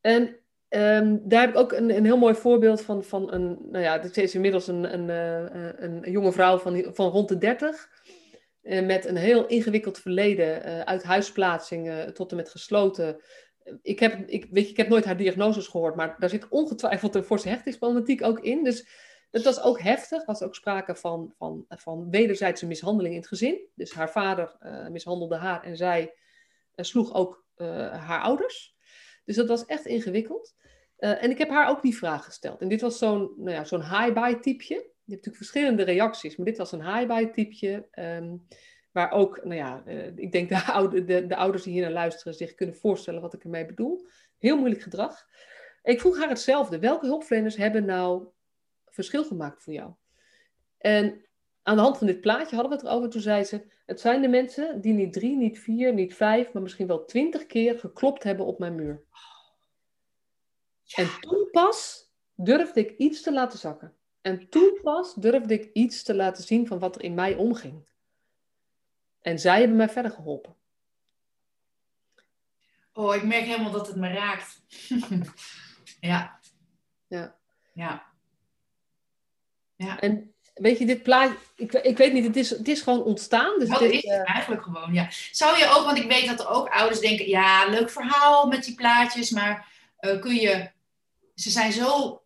En ehm, daar heb ik ook een, een heel mooi voorbeeld van, van een, nou ja, dit is inmiddels een, een, een, eh, een jonge vrouw van, van rond de 30. Uh, met een heel ingewikkeld verleden, uh, uit huisplaatsingen tot en met gesloten. Ik heb, ik, weet je, ik heb nooit haar diagnoses gehoord, maar daar zit ongetwijfeld een forse hechtingsproblematiek ook in. Dus het was ook heftig. Er was ook sprake van, van, van wederzijdse mishandeling in het gezin. Dus haar vader uh, mishandelde haar en zij sloeg ook haar ouders. Dus dat was echt ingewikkeld. en ik heb haar ook die vraag gesteld. En dit was zo'n nou ja, zo'n high-buy typeje je hebt natuurlijk verschillende reacties, maar dit was een high-buy typeje. Um, waar ook, nou ja, uh, ik denk de, oude, de, de, ouders die hier naar luisteren zich kunnen voorstellen wat ik ermee bedoel. Heel moeilijk gedrag. Ik vroeg haar hetzelfde. Welke hulpverleners hebben nou verschil gemaakt voor jou? En aan de hand van dit plaatje hadden we het erover. Toen zei ze: Het zijn de mensen die niet drie, niet vier, niet vijf, maar misschien wel twintig keer geklopt hebben op mijn muur. En toen pas durfde ik iets te laten zakken. En toen pas durfde ik iets te laten zien van wat er in mij omging. En zij hebben mij verder geholpen. Oh, ik merk helemaal dat het me raakt. ja. Ja. Ja. Ja. En weet je, dit plaatje, ik, ik weet niet, het is, het is gewoon ontstaan. Dus dat dit, is het uh... eigenlijk gewoon, ja. Zou je ook, want ik weet dat er ook ouders denken, ja, leuk verhaal met die plaatjes, maar uh, kun je, ze zijn zo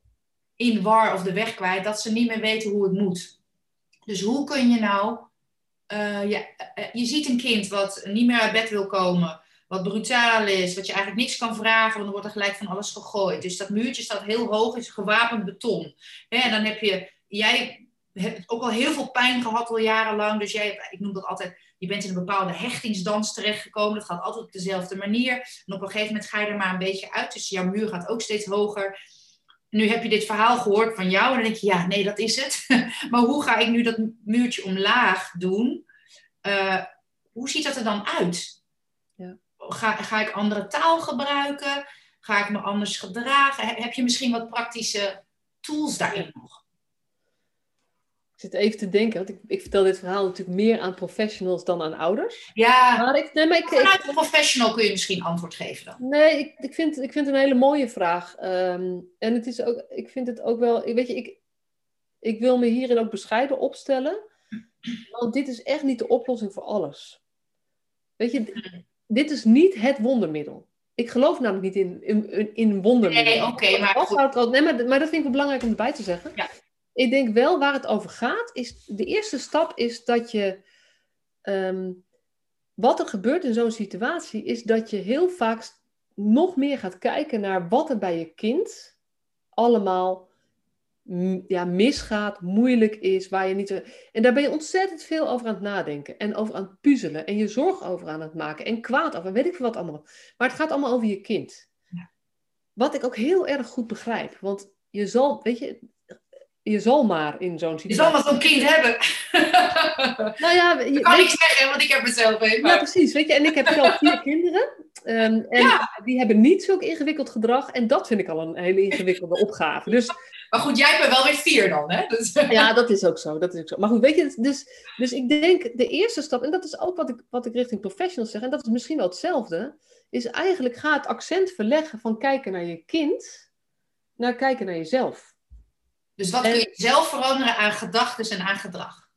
in war of de weg kwijt, dat ze niet meer weten hoe het moet. Dus hoe kun je nou, uh, je, uh, je ziet een kind wat niet meer uit bed wil komen, wat brutaal is, wat je eigenlijk niks kan vragen, want dan wordt er gelijk van alles gegooid. Dus dat muurtje staat heel hoog, is gewapend beton. En dan heb je, jij hebt ook al heel veel pijn gehad al jarenlang, dus jij, ik noem dat altijd, je bent in een bepaalde hechtingsdans terechtgekomen. Dat gaat altijd op dezelfde manier. En op een gegeven moment ga je er maar een beetje uit, dus jouw muur gaat ook steeds hoger. Nu heb je dit verhaal gehoord van jou en dan denk je, ja, nee, dat is het. maar hoe ga ik nu dat muurtje omlaag doen? Uh, hoe ziet dat er dan uit? Ja. Ga, ga ik andere taal gebruiken? Ga ik me anders gedragen? Heb je misschien wat praktische tools daarin nog? Ik zit even te denken, want ik, ik, vertel dit verhaal natuurlijk meer aan professionals dan aan ouders. Ja, maar ik, nee, maar ik, vanuit een professional kun je misschien antwoord geven dan. Nee, ik, ik, vind, ik vind het een hele mooie vraag. Um, en het is ook, ik vind het ook wel, weet je, ik, ik wil me hierin ook bescheiden opstellen. Want dit is echt niet de oplossing voor alles. Weet je, dit is niet het wondermiddel. Ik geloof namelijk niet in, in, in wondermiddelen. Nee, oké, maar, nee, maar, maar dat vind ik wel belangrijk om erbij te zeggen. Ja. Ik denk wel waar het over gaat, is de eerste stap is dat je. Ehm, wat er gebeurt in zo'n situatie, is dat je heel vaak nog meer gaat kijken naar wat er bij je kind allemaal ja, misgaat, moeilijk is, waar je niet. En daar ben je ontzettend veel over aan het nadenken en over aan het puzzelen en je zorg over aan het maken en kwaad over, weet ik veel wat allemaal. Maar het gaat allemaal over je kind. Ja. Wat ik ook heel erg goed begrijp, want je zal, weet je, je zal maar in zo'n situatie. Je zal maar zo'n kind hebben. nou ja, je, kan ik zeggen, want ik heb het zelf even. Ja, precies. Weet je, en ik heb zelf vier kinderen. Um, en die hebben niet zulk ingewikkeld gedrag. En dat vind ik al een hele ingewikkelde opgave. Dus maar goed, jij bent wel weer vier dan, hè? Dus... Ja, dat is ook zo. Dat is ook zo. Maar goed, weet je, dus, dus ik denk de eerste stap, en dat is ook wat ik, wat ik richting professionals zeg, en dat is misschien wel hetzelfde, is eigenlijk ga het accent verleggen van kijken naar je kind naar kijken naar jezelf. Dus wat kun je zelf veranderen aan gedachten en aan gedrag?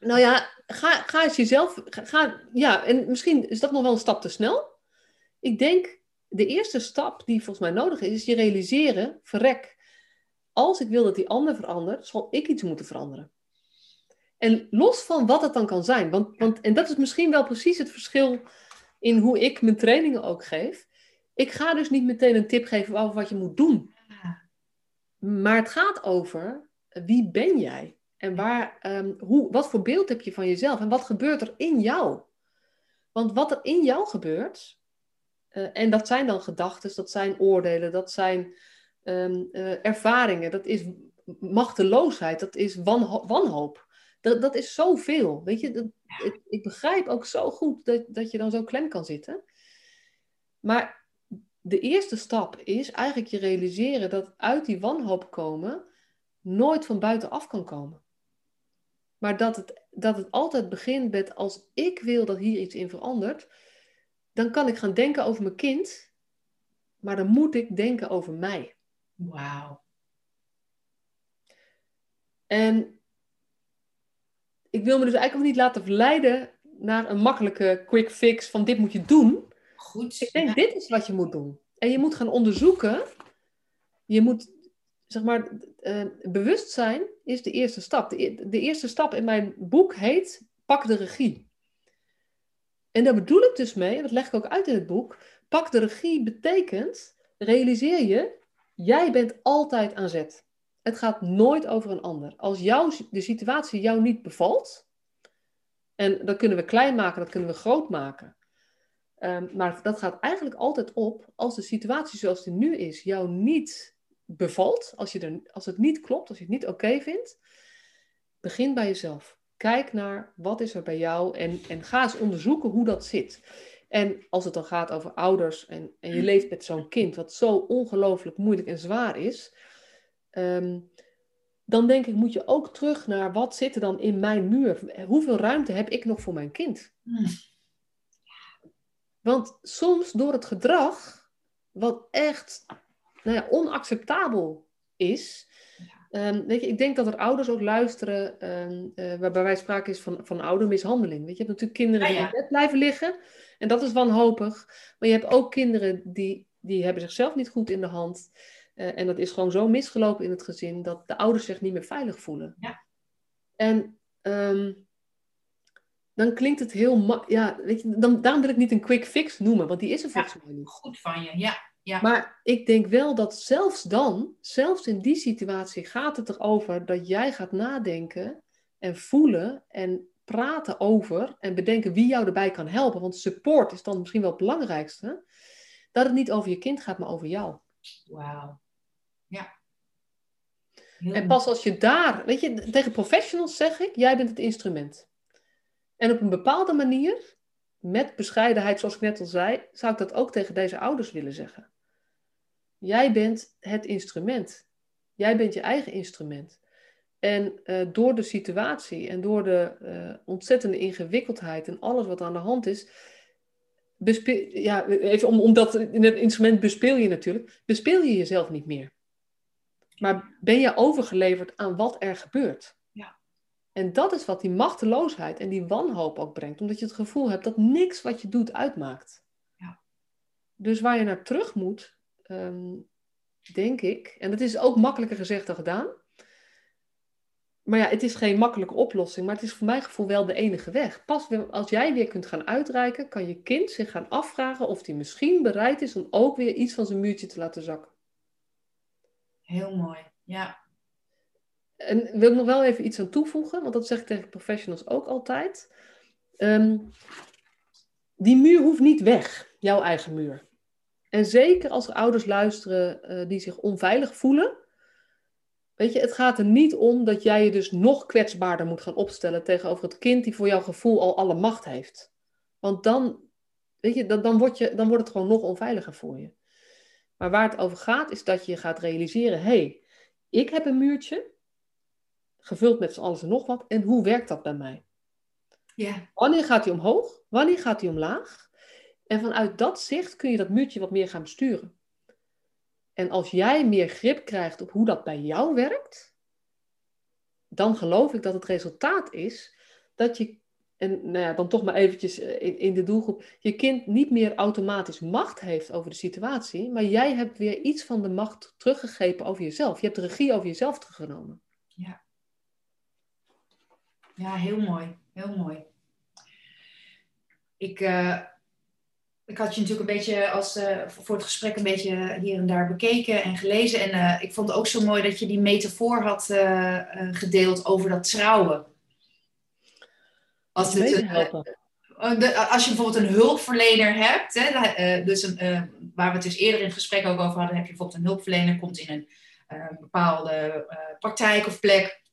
Nou ja, ga, ga eens jezelf. Ga, ja, en misschien is dat nog wel een stap te snel. Ik denk, de eerste stap die volgens mij nodig is, is je realiseren: verrek, als ik wil dat die ander verandert, zal ik iets moeten veranderen. En los van wat het dan kan zijn, want, want, en dat is misschien wel precies het verschil in hoe ik mijn trainingen ook geef. Ik ga dus niet meteen een tip geven over wat je moet doen. Maar het gaat over wie ben jij? En waar, um, hoe, wat voor beeld heb je van jezelf? En wat gebeurt er in jou? Want wat er in jou gebeurt, uh, en dat zijn dan gedachten, dat zijn oordelen, dat zijn Ehm, eh, ervaringen, dat is machteloosheid, dat is wanhoop. Dat, dat is zoveel. Weet je, dat, ik, ik, begrijp ook zo goed dat, dat je dan zo klem kan zitten. Maar de eerste stap is eigenlijk je realiseren dat uit die wanhoop komen nooit van buitenaf kan komen. Maar dat het, dat het altijd begint met als ik wil dat hier iets in verandert, dan kan ik gaan denken over mijn kind, maar dan moet ik denken over mij. Wauw. En ik wil me dus eigenlijk ook niet laten verleiden naar een makkelijke quick fix van dit moet je doen. Goed. Ik denk, dit is wat je moet doen. En je moet gaan onderzoeken. Je moet, zeg maar, uh, bewustzijn is de eerste stap. De, de eerste stap in mijn boek heet Pak de regie. En daar bedoel ik dus mee, dat leg ik ook uit in het boek. Pak de regie betekent, realiseer je, Jij bent altijd aan zet. Het gaat nooit over een ander. Als jou, de situatie jou niet bevalt, en dat kunnen we klein maken, dat kunnen we groot maken. Um, maar dat gaat eigenlijk altijd op als de situatie zoals die nu is jou niet bevalt, als, je er, als het niet klopt, als je het niet oké vindt, begin bij jezelf. Kijk naar wat is er bij jou en, en ga eens onderzoeken hoe dat zit. En als het dan gaat over ouders en, en je leeft met zo'n kind, wat zo ongelooflijk moeilijk en zwaar is, ehm, dan denk ik, moet je ook terug naar wat zit er dan in mijn muur? Hoeveel ruimte heb ik nog voor mijn kind? Hmm. Want soms door het gedrag, wat echt nou ja, onacceptabel is, um, weet je, ik denk dat er ouders ook luisteren, um, uh, waarbij wij sprake is van, van oudermishandeling. Weet je, je hebt natuurlijk kinderen die in bed blijven liggen. En dat is wanhopig. Maar je hebt ook kinderen die, die hebben zichzelf niet goed in de hand. Uh, en dat is gewoon zo misgelopen in het gezin dat de ouders zich niet meer veilig voelen. Ja. En um, dan klinkt het heel... Ja, weet je, dan, daarom wil ik niet een quick fix noemen, want die is er volgens mij niet. Goed van je, ja. ja. Maar ik denk wel dat zelfs dan, zelfs in die situatie, gaat het erover dat jij gaat nadenken en voelen en praten over en bedenken wie jou erbij kan helpen. Want support is dan misschien wel het belangrijkste. Dat het niet over je kind gaat, maar over jou. Wauw. Ja. Heel En pas als je daar, weet je, tegen professionals zeg ik, jij bent het instrument. En op een bepaalde manier, met bescheidenheid, zoals ik net al zei, zou ik dat ook tegen deze ouders willen zeggen. Jij bent het instrument. Jij bent je eigen instrument. En eh, door de situatie en door de eh, ontzettende ingewikkeldheid en alles wat aan de hand is, ja, even om, omdat in het instrument bespeel je natuurlijk, bespeel je jezelf niet meer. Maar ben je overgeleverd aan wat er gebeurt? En dat is wat die machteloosheid en die wanhoop ook brengt, omdat je het gevoel hebt dat niks wat je doet uitmaakt. Ja. Dus waar je naar terug moet, ehm, denk ik, en dat is ook makkelijker gezegd dan gedaan. Maar ja, het is geen makkelijke oplossing, maar het is voor mijn gevoel wel de enige weg. Pas als jij weer kunt gaan uitreiken, kan je kind zich gaan afvragen of hij misschien bereid is om ook weer iets van zijn muurtje te laten zakken. Heel mooi. Ja. En wil ik nog wel even iets aan toevoegen, want dat zeg ik tegen professionals ook altijd. Ehm, die muur hoeft niet weg, jouw eigen muur. En zeker als er ouders luisteren eh, die zich onveilig voelen. Weet je, het gaat er niet om dat jij je dus nog kwetsbaarder moet gaan opstellen tegenover het kind die voor jouw gevoel al alle macht heeft. Want dan, weet je, dan, dan, wordt je, dan wordt het gewoon nog onveiliger voor je. Maar waar het over gaat, is dat je gaat realiseren: hé, hey, ik heb een muurtje, gevuld met alles en nog wat, en hoe werkt dat bij mij? Ja. Wanneer gaat hij omhoog? Wanneer gaat hij omlaag? En vanuit dat zicht kun je dat muurtje wat meer gaan besturen. En als jij meer grip krijgt op hoe dat bij jou werkt, dan geloof ik dat het resultaat is dat je, en nou ja, dan toch maar eventjes eh, in, in de doelgroep, je kind niet meer automatisch macht heeft over de situatie, maar jij hebt weer iets van de macht teruggegrepen over jezelf. Je hebt de regie over jezelf teruggenomen. Ja, heel mooi. Heel mooi. Ik, eh, ik had je natuurlijk een beetje als, eh, voor het gesprek een beetje hier en daar bekeken en gelezen. En eh, ik vond het ook zo mooi dat je die metafoor had gedeeld over dat trouwen. Als, het de- als je bijvoorbeeld een hulpverlener hebt, hè, dus een, waar we het dus eerder in het gesprek ook over hadden, heb je bijvoorbeeld een hulpverlener, komt in een bepaalde praktijk of plek.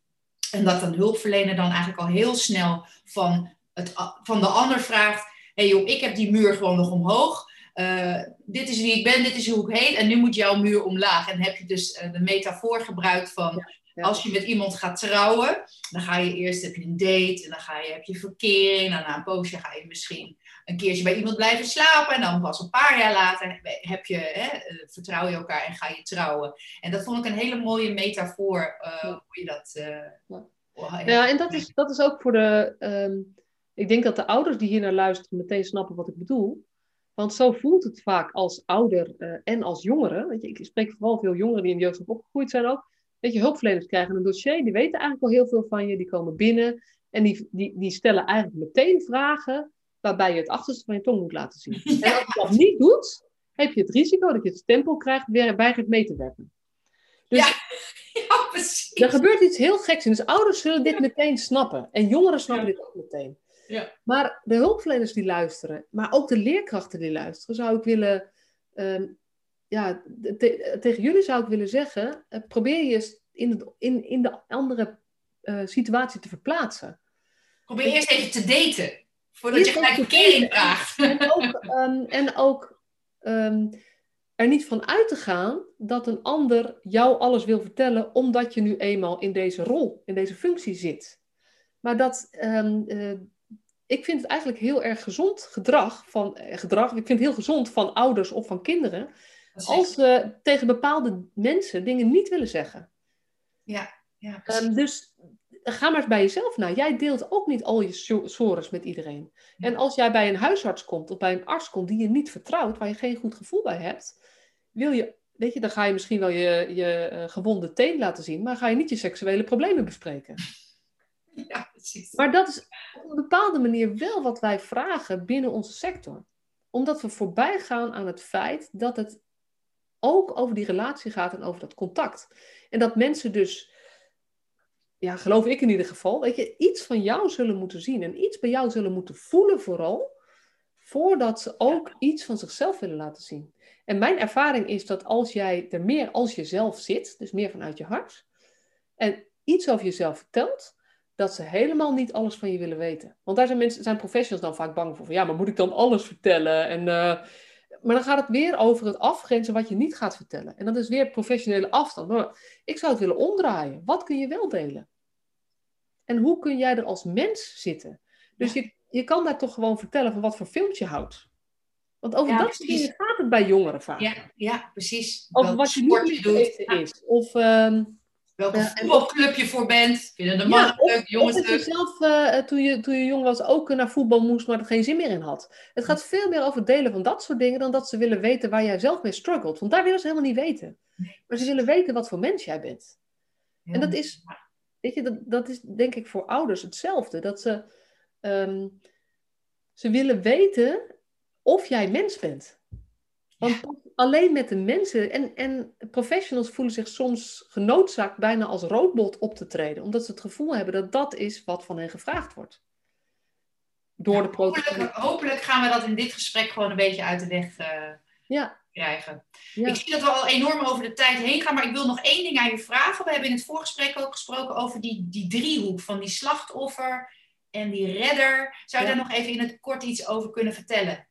En dat een hulpverlener dan eigenlijk al heel snel van, het, van de ander vraagt: hé hey joh, ik heb die muur gewoon nog omhoog. Eh, dit is wie ik ben, dit is hoe ik heet. En nu moet jouw muur omlaag. En heb je dus eh, de metafoor gebruikt van ja. als je met iemand gaat trouwen, dan ga je eerst heb je een date en dan ga je, heb je verkering. En na een poosje ga je misschien een keertje bij iemand blijven slapen. En dan pas een paar jaar later heb je, hè, eh, vertrouw je elkaar en ga je trouwen. En dat vond ik een hele mooie metafoor, eh, Ja. hoe je dat... eh, Ja. hoe- Ja, en dat is, dat is ook voor de. ehm, ik denk dat de ouders die hier naar luisteren meteen snappen wat ik bedoel. Want zo voelt het vaak als ouder en als jongere. Weet je, ik spreek vooral veel jongeren die in de jeugd opgegroeid zijn ook. Weet je, hulpverleners krijgen een dossier, die weten eigenlijk al heel veel van je, die komen binnen en die, die, die stellen eigenlijk meteen vragen waarbij je het achterste van je tong moet laten zien. En als je dat niet doet, heb je het risico dat je het stempel krijgt weer weigert mee te werken. Dus Ja. Ja, precies. er gebeurt iets heel geks in. Dus ouders zullen dit meteen snappen. En jongeren snappen Ja. dit ook meteen. Ja. Maar de hulpverleners die luisteren, maar ook de leerkrachten die luisteren, zou ik willen. ehm, ja, te- tegen jullie zou ik willen zeggen: eh, probeer je eens in, het, in, in de andere eh, situatie te verplaatsen. Probeer eerst even te daten. Voordat je gelijk verkering vraagt. En ook, ehm, en ook ehm, er niet van uit te gaan dat een ander jou alles wil vertellen, omdat je nu eenmaal in deze rol, in deze functie zit. Maar dat, ehm, eh, ik vind het eigenlijk heel erg gezond gedrag van, eh, gedrag, ik vind het heel gezond van ouders of van kinderen, als ze tegen bepaalde mensen dingen niet willen zeggen. Ja, ja, precies. Dus ga maar eens bij jezelf na. Jij deelt ook niet al je so- sores met iedereen. En als jij bij een huisarts komt of bij een arts komt die je niet vertrouwt, waar je geen goed gevoel bij hebt, wil je, weet je, dan ga je misschien wel je, je eh, gewonde teen laten zien, maar ga je niet je seksuele problemen bespreken. Ja, precies. Maar dat is op een bepaalde manier wel wat wij vragen binnen onze sector. Omdat we voorbij gaan aan het feit dat het ook over die relatie gaat en over dat contact. En dat mensen dus, ja, geloof ik in ieder geval, weet je, iets van jou zullen moeten zien en iets bij jou zullen moeten voelen vooral, voordat ze ook iets van zichzelf willen laten zien. En mijn ervaring is dat als jij er meer als jezelf zit, dus meer vanuit je hart, en iets over jezelf vertelt, dat ze helemaal niet alles van je willen weten. Want daar zijn mensen, zijn professionals dan vaak bang voor. Van, ja, maar moet ik dan alles vertellen? En, uh, maar dan gaat het weer over het afgrenzen wat je niet gaat vertellen. En dat is weer professionele afstand. Maar ik zou het willen omdraaien. Wat kun je wel delen? En hoe kun jij er als mens zitten? Dus je, je kan daar toch gewoon vertellen van wat voor films je houdt. Want over dat soort dingen gaat het bij jongeren vaak. Ja, ja precies. Over wat je niet doet. is. Of... Um, Welke ja, voetbalclub je voor bent. Vinden de mannen ja, leuk, jongens leuk. je zelf, uh, toen, je, toen je jong was, ook naar voetbal moest, maar er geen zin meer in had. Het gaat veel meer over delen van dat soort dingen dan dat ze willen weten waar jij zelf mee struggelt. Want daar willen ze helemaal niet weten. Maar ze willen weten wat voor mens jij bent. Ja. En dat is, weet je, dat, dat is denk ik voor ouders hetzelfde. Dat ze, um, ze willen weten of jij mens bent. Want alleen met de mensen en, en professionals voelen zich soms genoodzaakt bijna als robot op te treden, omdat ze het gevoel hebben dat dat is wat van hen gevraagd wordt. Door de hopelijk, hopelijk gaan we dat in dit gesprek gewoon een beetje uit de weg uh, ja. Krijgen. Ja. Ik zie dat we al enorm over de tijd heen gaan, maar ik wil nog één ding aan je vragen. We hebben in het voorgesprek ook gesproken over die, die driehoek van die slachtoffer en die redder. Zou je daar nog even in het kort iets over kunnen vertellen?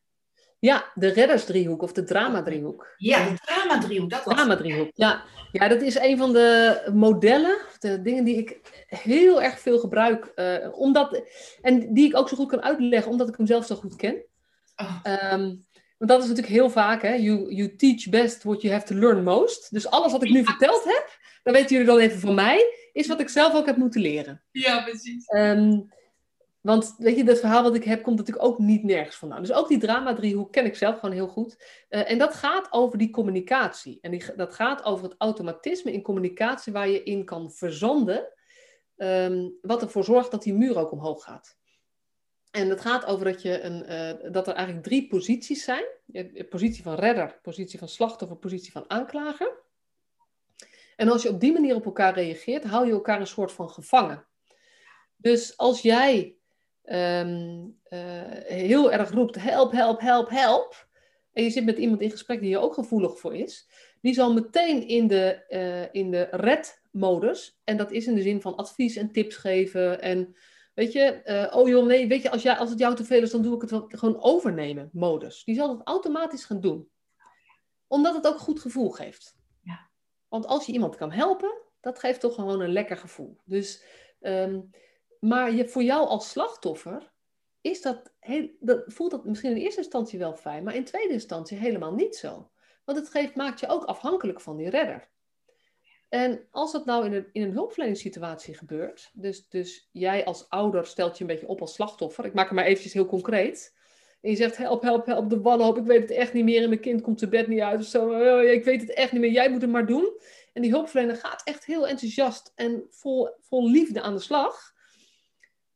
Ja, de reddersdriehoek of de drama-driehoek. Ja, de drama-driehoek. Dat was drama-driehoek, ja. Ja, dat is een van de modellen, de dingen die ik heel erg veel gebruik. Uh, omdat, en die ik ook zo goed kan uitleggen, omdat ik hem zelf zo goed ken. Oh. Um, want dat is natuurlijk heel vaak, hè. You, you teach best what you have to learn most. Dus alles wat ik nu verteld heb, dan weten jullie dan even van mij, is wat ik zelf ook heb moeten leren. Ja, precies. Um, want weet je, dat verhaal wat ik heb komt natuurlijk ook niet nergens vandaan. Dus ook die drama-driehoek ken ik zelf gewoon heel goed. Uh, en dat gaat over die communicatie. En die, dat gaat over het automatisme in communicatie waar je in kan verzanden. Um, wat ervoor zorgt dat die muur ook omhoog gaat. En het gaat over dat, je een, uh, dat er eigenlijk drie posities zijn. Positie van redder, positie van slachtoffer, positie van aanklager. En als je op die manier op elkaar reageert, hou je elkaar een soort van gevangen. Dus als jij um, uh, heel erg roept: help, help, help, help. En je zit met iemand in gesprek die hier ook gevoelig voor is, die zal meteen in de, uh, in de red-modus, en dat is in de zin van advies en tips geven. En weet je, uh, oh joh, nee, weet je, als, jij, als het jou te veel is, dan doe ik het wel, gewoon overnemen, modus. Die zal dat automatisch gaan doen, omdat het ook goed gevoel geeft. Ja. Want als je iemand kan helpen, dat geeft toch gewoon een lekker gevoel. Dus. Um, maar je, voor jou als slachtoffer is dat, heel, dat, voelt dat misschien in eerste instantie wel fijn, maar in tweede instantie helemaal niet zo. Want het geeft, maakt je ook afhankelijk van die redder. En als dat nou in een, in een hulpverleningssituatie gebeurt, dus, dus jij als ouder stelt je een beetje op als slachtoffer, ik maak het maar eventjes heel concreet, en je zegt help, help, help, de wanhoop, ik weet het echt niet meer en mijn kind komt zijn bed niet uit of zo, oh, ik weet het echt niet meer, jij moet het maar doen. En die hulpverlener gaat echt heel enthousiast en vol, vol liefde aan de slag.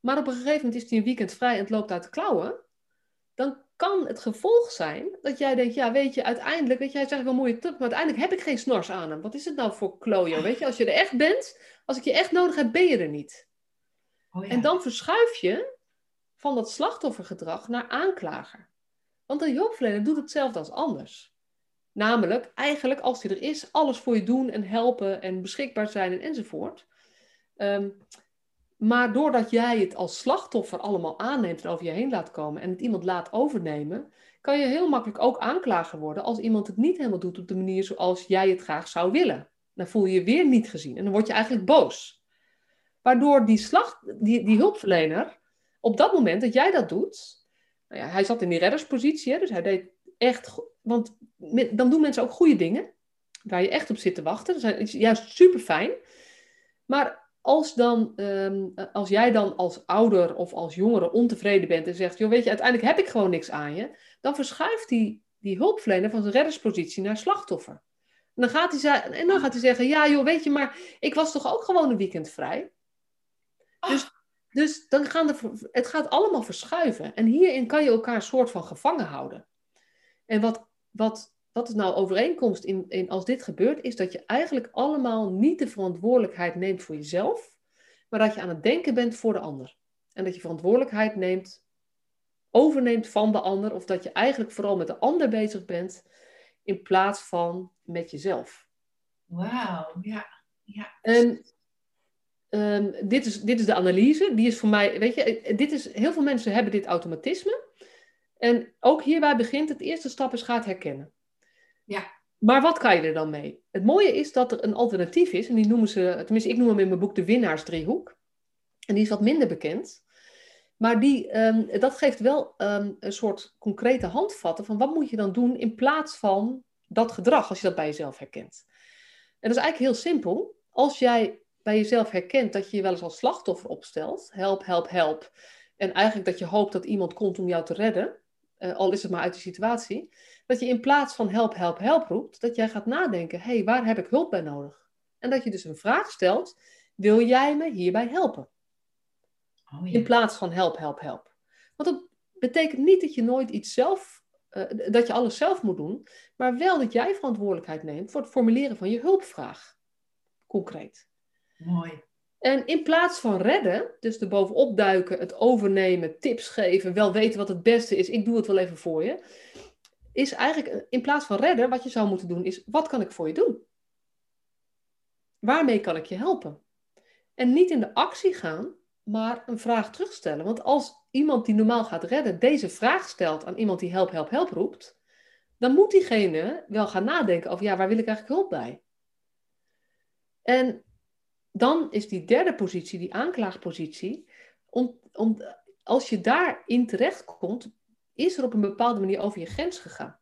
Maar op een gegeven moment is hij een weekend vrij en het loopt uit de klauwen. Dan kan het gevolg zijn dat jij denkt, ja weet je, uiteindelijk, weet je, hij zegt wel mooie tip, maar uiteindelijk heb ik geen snors aan hem. Wat is het nou voor klojo? Weet je, als je er echt bent, als ik je echt nodig heb, ben je er niet. Oh ja. En dan verschuif je van dat slachtoffergedrag naar aanklager. Want een hulpverlener doet hetzelfde als anders. Namelijk, eigenlijk als hij er is, alles voor je doen en helpen en beschikbaar zijn en enzovoort. Um, maar doordat jij het als slachtoffer allemaal aanneemt en over je heen laat komen en het iemand laat overnemen, kan je heel makkelijk ook aanklager worden als iemand het niet helemaal doet op de manier zoals jij het graag zou willen. Dan voel je je weer niet gezien en dan word je eigenlijk boos. Waardoor die, slacht, die, die hulpverlener, op dat moment dat jij dat doet, nou ja, hij zat in die redderspositie, dus hij deed echt, want dan doen mensen ook goede dingen, waar je echt op zit te wachten. Dat is juist super fijn. Maar als, dan, um, als jij dan als ouder of als jongere ontevreden bent en zegt, joh, weet je, uiteindelijk heb ik gewoon niks aan je, dan verschuift die, die hulpverlener van zijn redderspositie naar slachtoffer. En dan, gaat hij, en dan gaat hij zeggen, ja joh, weet je, maar ik was toch ook gewoon een weekend vrij? Dus Dus dan gaan de, het gaat allemaal verschuiven. En hierin kan je elkaar een soort van gevangen houden. En wat, wat, wat is nou overeenkomst in, in als dit gebeurt, is dat je eigenlijk allemaal niet de verantwoordelijkheid neemt voor jezelf, maar dat je aan het denken bent voor de ander. En dat je verantwoordelijkheid neemt, overneemt van de ander, of dat je eigenlijk vooral met de ander bezig bent, in plaats van met jezelf. Wauw, ja. ja. En Ehm, dit, is, dit is de analyse. Die is voor mij, weet je, dit is, heel veel mensen hebben dit automatisme. En ook hierbij begint het eerste stap is gaat herkennen. Ja. Maar wat kan je er dan mee? Het mooie is dat er een alternatief is. En die noemen ze, tenminste ik noem hem in mijn boek de winnaarsdriehoek. En die is wat minder bekend. Maar die, ehm, dat geeft wel ehm, een soort concrete handvatten van wat moet je dan doen in plaats van dat gedrag, als je dat bij jezelf herkent. En dat is eigenlijk heel simpel. Als jij bij jezelf herkent dat je je wel eens als slachtoffer opstelt, help, help, help, en eigenlijk dat je hoopt dat iemand komt om jou te redden, uh, al is het maar uit de situatie, dat je in plaats van help, help, help roept, dat jij gaat nadenken, hé, hey, waar heb ik hulp bij nodig? En dat je dus een vraag stelt, wil jij me hierbij helpen? Oh, ja. In plaats van help, help, help. Want dat betekent niet dat je nooit iets zelf, uh, dat je alles zelf moet doen, maar wel dat jij verantwoordelijkheid neemt voor het formuleren van je hulpvraag. Concreet. Mooi. En in plaats van redden, dus er bovenop duiken, het overnemen, tips geven, wel weten wat het beste is, ik doe het wel even voor je, is eigenlijk in plaats van redden, wat je zou moeten doen, is wat kan ik voor je doen? Waarmee kan ik je helpen? En niet in de actie gaan, maar een vraag terugstellen. Want als iemand die normaal gaat redden deze vraag stelt aan iemand die help, help, help roept, dan moet diegene wel gaan nadenken over, ja, waar wil ik eigenlijk hulp bij? En dan is die derde positie, die aanklaagpositie, om, als je daarin terechtkomt, is er op een bepaalde manier over je grens gegaan.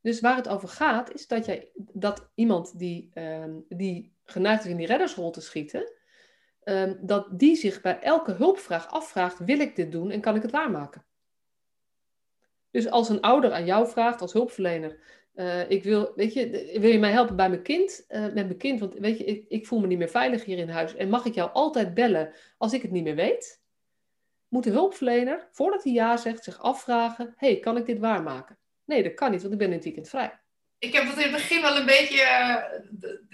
Dus waar het over gaat, is dat, jij, dat iemand die, uh, die geneigd is in die reddersrol te schieten, uh, dat die zich bij elke hulpvraag afvraagt, wil ik dit doen en kan ik het waarmaken? Dus als een ouder aan jou vraagt als hulpverlener, uh, ik wil, weet je, wil je mij helpen bij mijn kind? Uh, met mijn kind, want weet je, ik, ik, voel me niet meer veilig hier in huis. En mag ik jou altijd bellen als ik het niet meer weet? Moet de hulpverlener, voordat hij ja zegt, zich afvragen: hey, kan ik dit waarmaken? Nee, dat kan niet, want ik ben in het weekend vrij. Ik heb dat in het begin wel een beetje, uh,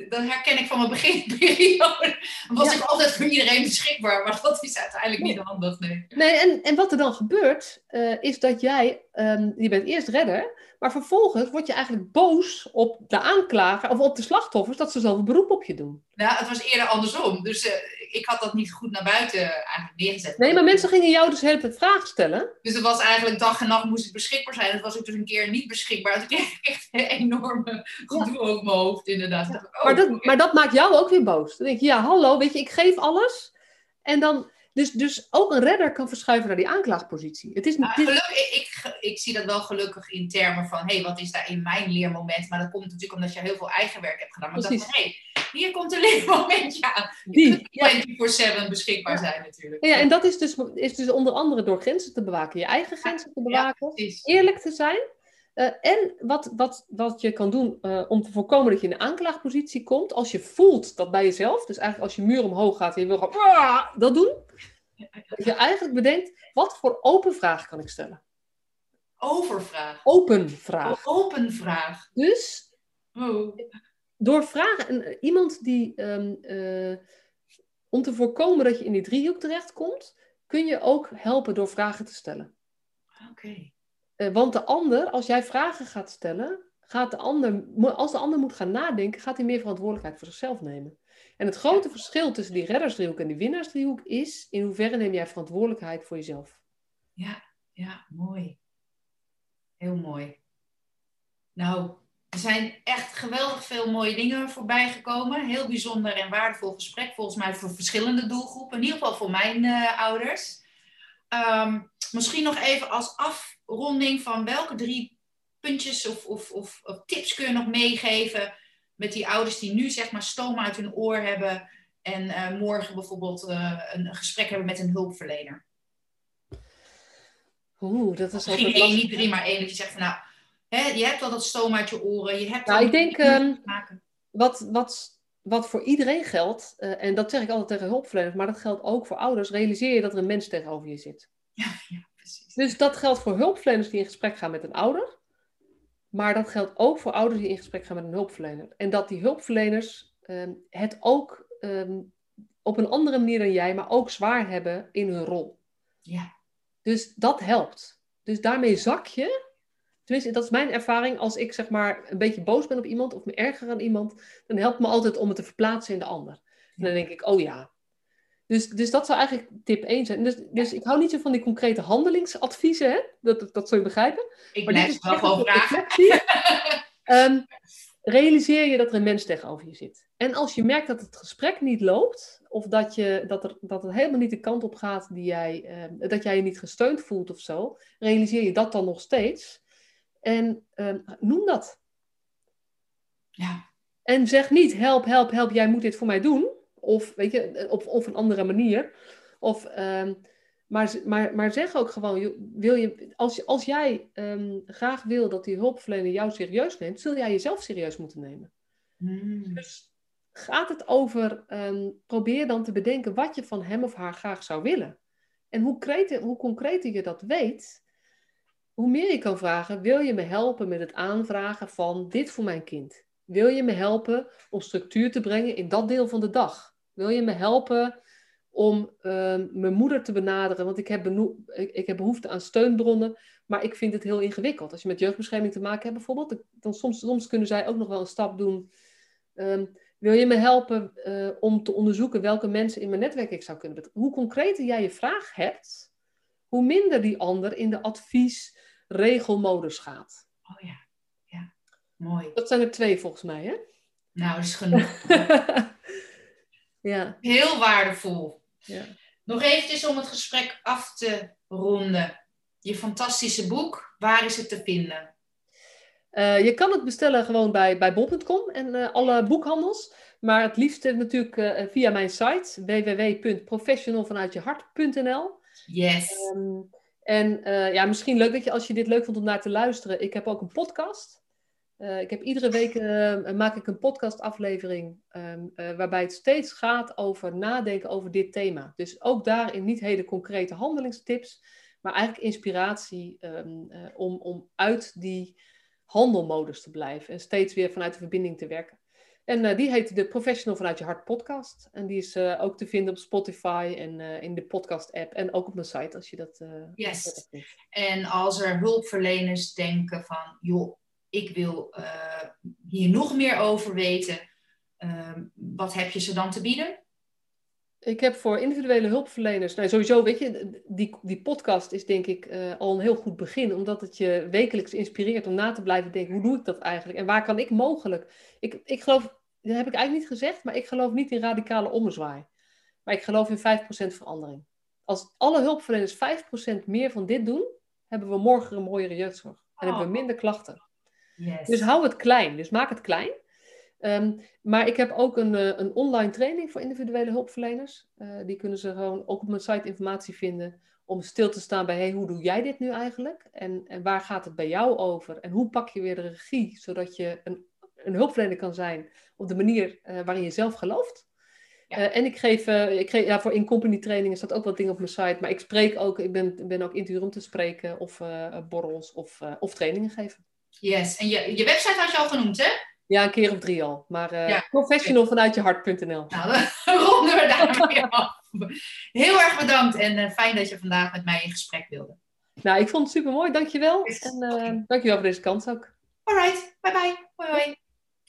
dat herken ik van mijn beginperiode. Was ik altijd voor iedereen beschikbaar, maar dat is uiteindelijk niet handig. Nee, nee en, en wat er dan gebeurt, is dat jij, um, je bent eerst redder, maar vervolgens word je eigenlijk boos op de aanklager of op de slachtoffers dat ze zoveel beroep op je doen. Nou, het was eerder andersom. Dus uh, ik had dat niet goed naar buiten eigenlijk neergezet. Nee, maar mensen gingen jou dus de hele tijd vragen stellen. Dus het was eigenlijk dag en nacht moest ik beschikbaar zijn. Dat was ik dus een keer niet beschikbaar. Ik kreeg echt een enorme gedoe ja. over mijn hoofd, inderdaad. Ja. Maar, dat, maar dat maakt jou ook weer boos. Dan denk je, ja, hallo, weet je, ik geef alles. En dan dus, dus ook een redder kan verschuiven naar die aanklaagpositie. Het is, nou, gelukkig, ik, ik, zie dat wel gelukkig in termen van... hé, hey, wat is daar in mijn leermoment? Maar dat komt natuurlijk omdat je heel veel eigen werk hebt gedaan. Maar Precies. hé, hey, hier komt een leermomentje aan. Die, 24-7 beschikbaar zijn natuurlijk. Ja, en dat is dus, is dus onder andere door grenzen te bewaken. Je eigen grenzen te bewaken. eerlijk te zijn. Uh, en wat, wat, wat je kan doen uh, om te voorkomen dat je in een aanklaagpositie komt, als je voelt dat bij jezelf, dus eigenlijk als je muur omhoog gaat en je wil gewoon dat doen, dat je eigenlijk bedenkt, wat voor open vraag kan ik stellen? Overvraag. Open vraag. Open vraag. Dus oh. door vragen, iemand die, um, uh, om te voorkomen dat je in die driehoek terechtkomt, kun je ook helpen door vragen te stellen. Oké. Okay. Uh, want de ander, als jij vragen gaat stellen, gaat de ander, als de ander moet gaan nadenken, gaat hij meer verantwoordelijkheid voor zichzelf nemen. En het grote verschil tussen die reddersdriehoek en die winnaarsdriehoek is in hoeverre neem jij verantwoordelijkheid voor jezelf. Ja, ja, mooi. Heel mooi. Nou, er zijn echt geweldig veel mooie dingen voorbij gekomen. Heel bijzonder en waardevol gesprek, volgens mij voor verschillende doelgroepen. In ieder geval voor mijn uh, ouders. Um, misschien nog even als afronding van welke drie puntjes of, of, of, of tips kun je nog meegeven met die ouders die nu zeg maar stoom uit hun oor hebben en uh, morgen bijvoorbeeld uh, een gesprek hebben met een hulpverlener? Oeh, dat is Misschien één, niet drie, maar één dat je zegt van nou, hè, je hebt al dat stoom uit je oren, je hebt nou, ik denk, um, wat, wat, wat voor iedereen geldt, eh, en dat zeg ik altijd tegen hulpverleners, maar dat geldt ook voor ouders, realiseer je dat er een mens tegenover je zit. Ja, ja precies. Dus dat geldt voor hulpverleners die in gesprek gaan met een ouder, maar dat geldt ook voor ouders die in gesprek gaan met een hulpverlener. En dat die hulpverleners ehm, het ook ehm, op een andere manier dan jij, maar ook zwaar hebben in hun rol. Ja. Dus dat helpt. Dus daarmee zak je. Tenminste, dat is mijn ervaring. Als ik zeg maar een beetje boos ben op iemand of me erger aan iemand, dan helpt me altijd om het te verplaatsen in de ander. En dan denk ik, oh ja. Dus, dus dat zou eigenlijk tip 1 zijn. Dus, dus ik hou niet zo van die concrete handelingsadviezen, hè? Dat, dat, dat zul je begrijpen. Ik Maar blijf wel gewoon vragen. Ehm, realiseer je dat er een mens tegenover je zit. En als je merkt dat het gesprek niet loopt, of dat, je, dat, er, dat het helemaal niet de kant op gaat die jij, ehm, dat jij je niet gesteund voelt of zo, realiseer je dat dan nog steeds. En ehm, noem dat. Ja. En zeg niet, help, help, help, jij moet dit voor mij doen. Of, weet je, op, op een andere manier. Of, ehm, maar, maar, maar zeg ook gewoon, wil je, als, als jij ehm, graag wil dat die hulpverlener jou serieus neemt, zul jij jezelf serieus moeten nemen. Hmm. Dus gaat het over, ehm, probeer dan te bedenken wat je van hem of haar graag zou willen. En hoe, hoe concreter je dat weet, hoe meer je kan vragen, wil je me helpen met het aanvragen van dit voor mijn kind? Wil je me helpen om structuur te brengen in dat deel van de dag? Wil je me helpen om ehm, mijn moeder te benaderen? Want ik heb, ik heb behoefte aan steunbronnen, maar ik vind het heel ingewikkeld. Als je met jeugdbescherming te maken hebt bijvoorbeeld, dan soms, soms kunnen zij ook nog wel een stap doen. Ehm, wil je me helpen eh, om te onderzoeken welke mensen in mijn netwerk ik zou kunnen betrekken? Hoe concreter jij je vraag hebt, hoe minder die ander in de advies-regelmodus gaat. Oh ja. Ja. Mooi. Dat zijn er twee volgens mij, hè? Nou, dat is genoeg. ja, Heel waardevol. ja. Nog eventjes om het gesprek af te ronden. Je fantastische boek, waar is het te vinden? Eh, je kan het bestellen gewoon bij, bij bol.com en eh, alle boekhandels. Maar het liefst natuurlijk eh, via mijn site www.professionalvanuitjehart.nl. Yes. Ehm, en ja, misschien leuk dat je als je dit leuk vond om naar te luisteren. Ik heb ook een podcast. Eh, ik heb iedere week eh, maak ik een podcastaflevering ehm, eh, waarbij het steeds gaat over nadenken over dit thema. Dus ook daarin niet hele concrete handelingstips, maar eigenlijk inspiratie ehm, eh, om, om uit die handelmodus te blijven en steeds weer vanuit de verbinding te werken. En die heet de Professional vanuit je hart podcast. En die is ook te vinden op Spotify en in de podcast app en ook op mijn site als je dat Yes. En als er hulpverleners denken van, joh, ik wil eh, hier nog meer over weten, ehm, wat heb je ze dan te bieden? Ik heb voor individuele hulpverleners, nou sowieso, weet je, die, die podcast is denk ik eh, al een heel goed begin, omdat het je wekelijks inspireert om na te blijven denken, hoe doe ik dat eigenlijk en waar kan ik mogelijk? Ik, ik geloof, dat heb ik eigenlijk niet gezegd, maar ik geloof niet in radicale ommezwaai. Maar ik geloof in 5% verandering. Als alle hulpverleners 5% meer van dit doen, hebben we morgen een mooiere jeugdzorg. En hebben we Oh. minder klachten. Yes. Dus hou het klein. Dus maak het klein. Ehm, maar ik heb ook een, eh, een online training voor individuele hulpverleners. Eh, die kunnen ze gewoon ook op mijn site informatie vinden. Om stil te staan bij, hey, hoe doe jij dit nu eigenlijk? En, en waar gaat het bij jou over? En hoe pak je weer de regie, zodat je een, een hulpverlener kan zijn op de manier eh, waarin je zelf gelooft? Ja. En ik geef, ik geef ja, voor in-company trainingen staat ook wat dingen op mijn site. Maar ik spreek ook, ik ben, ben ook interviewer om te spreken of borrels of, of trainingen geven. Yes. En je, je website had je al genoemd, hè? Ja, een keer of drie al. Maar Ja. professional vanuit je hart.nl. Nou, dan ronden we daarmee af. Heel erg bedankt en eh, fijn dat je vandaag met mij in gesprek wilde. Nou, ik vond het super mooi. Dankjewel. Yes. En eh, dankjewel voor deze kans ook. Alright, bye bye. Hoi hoi.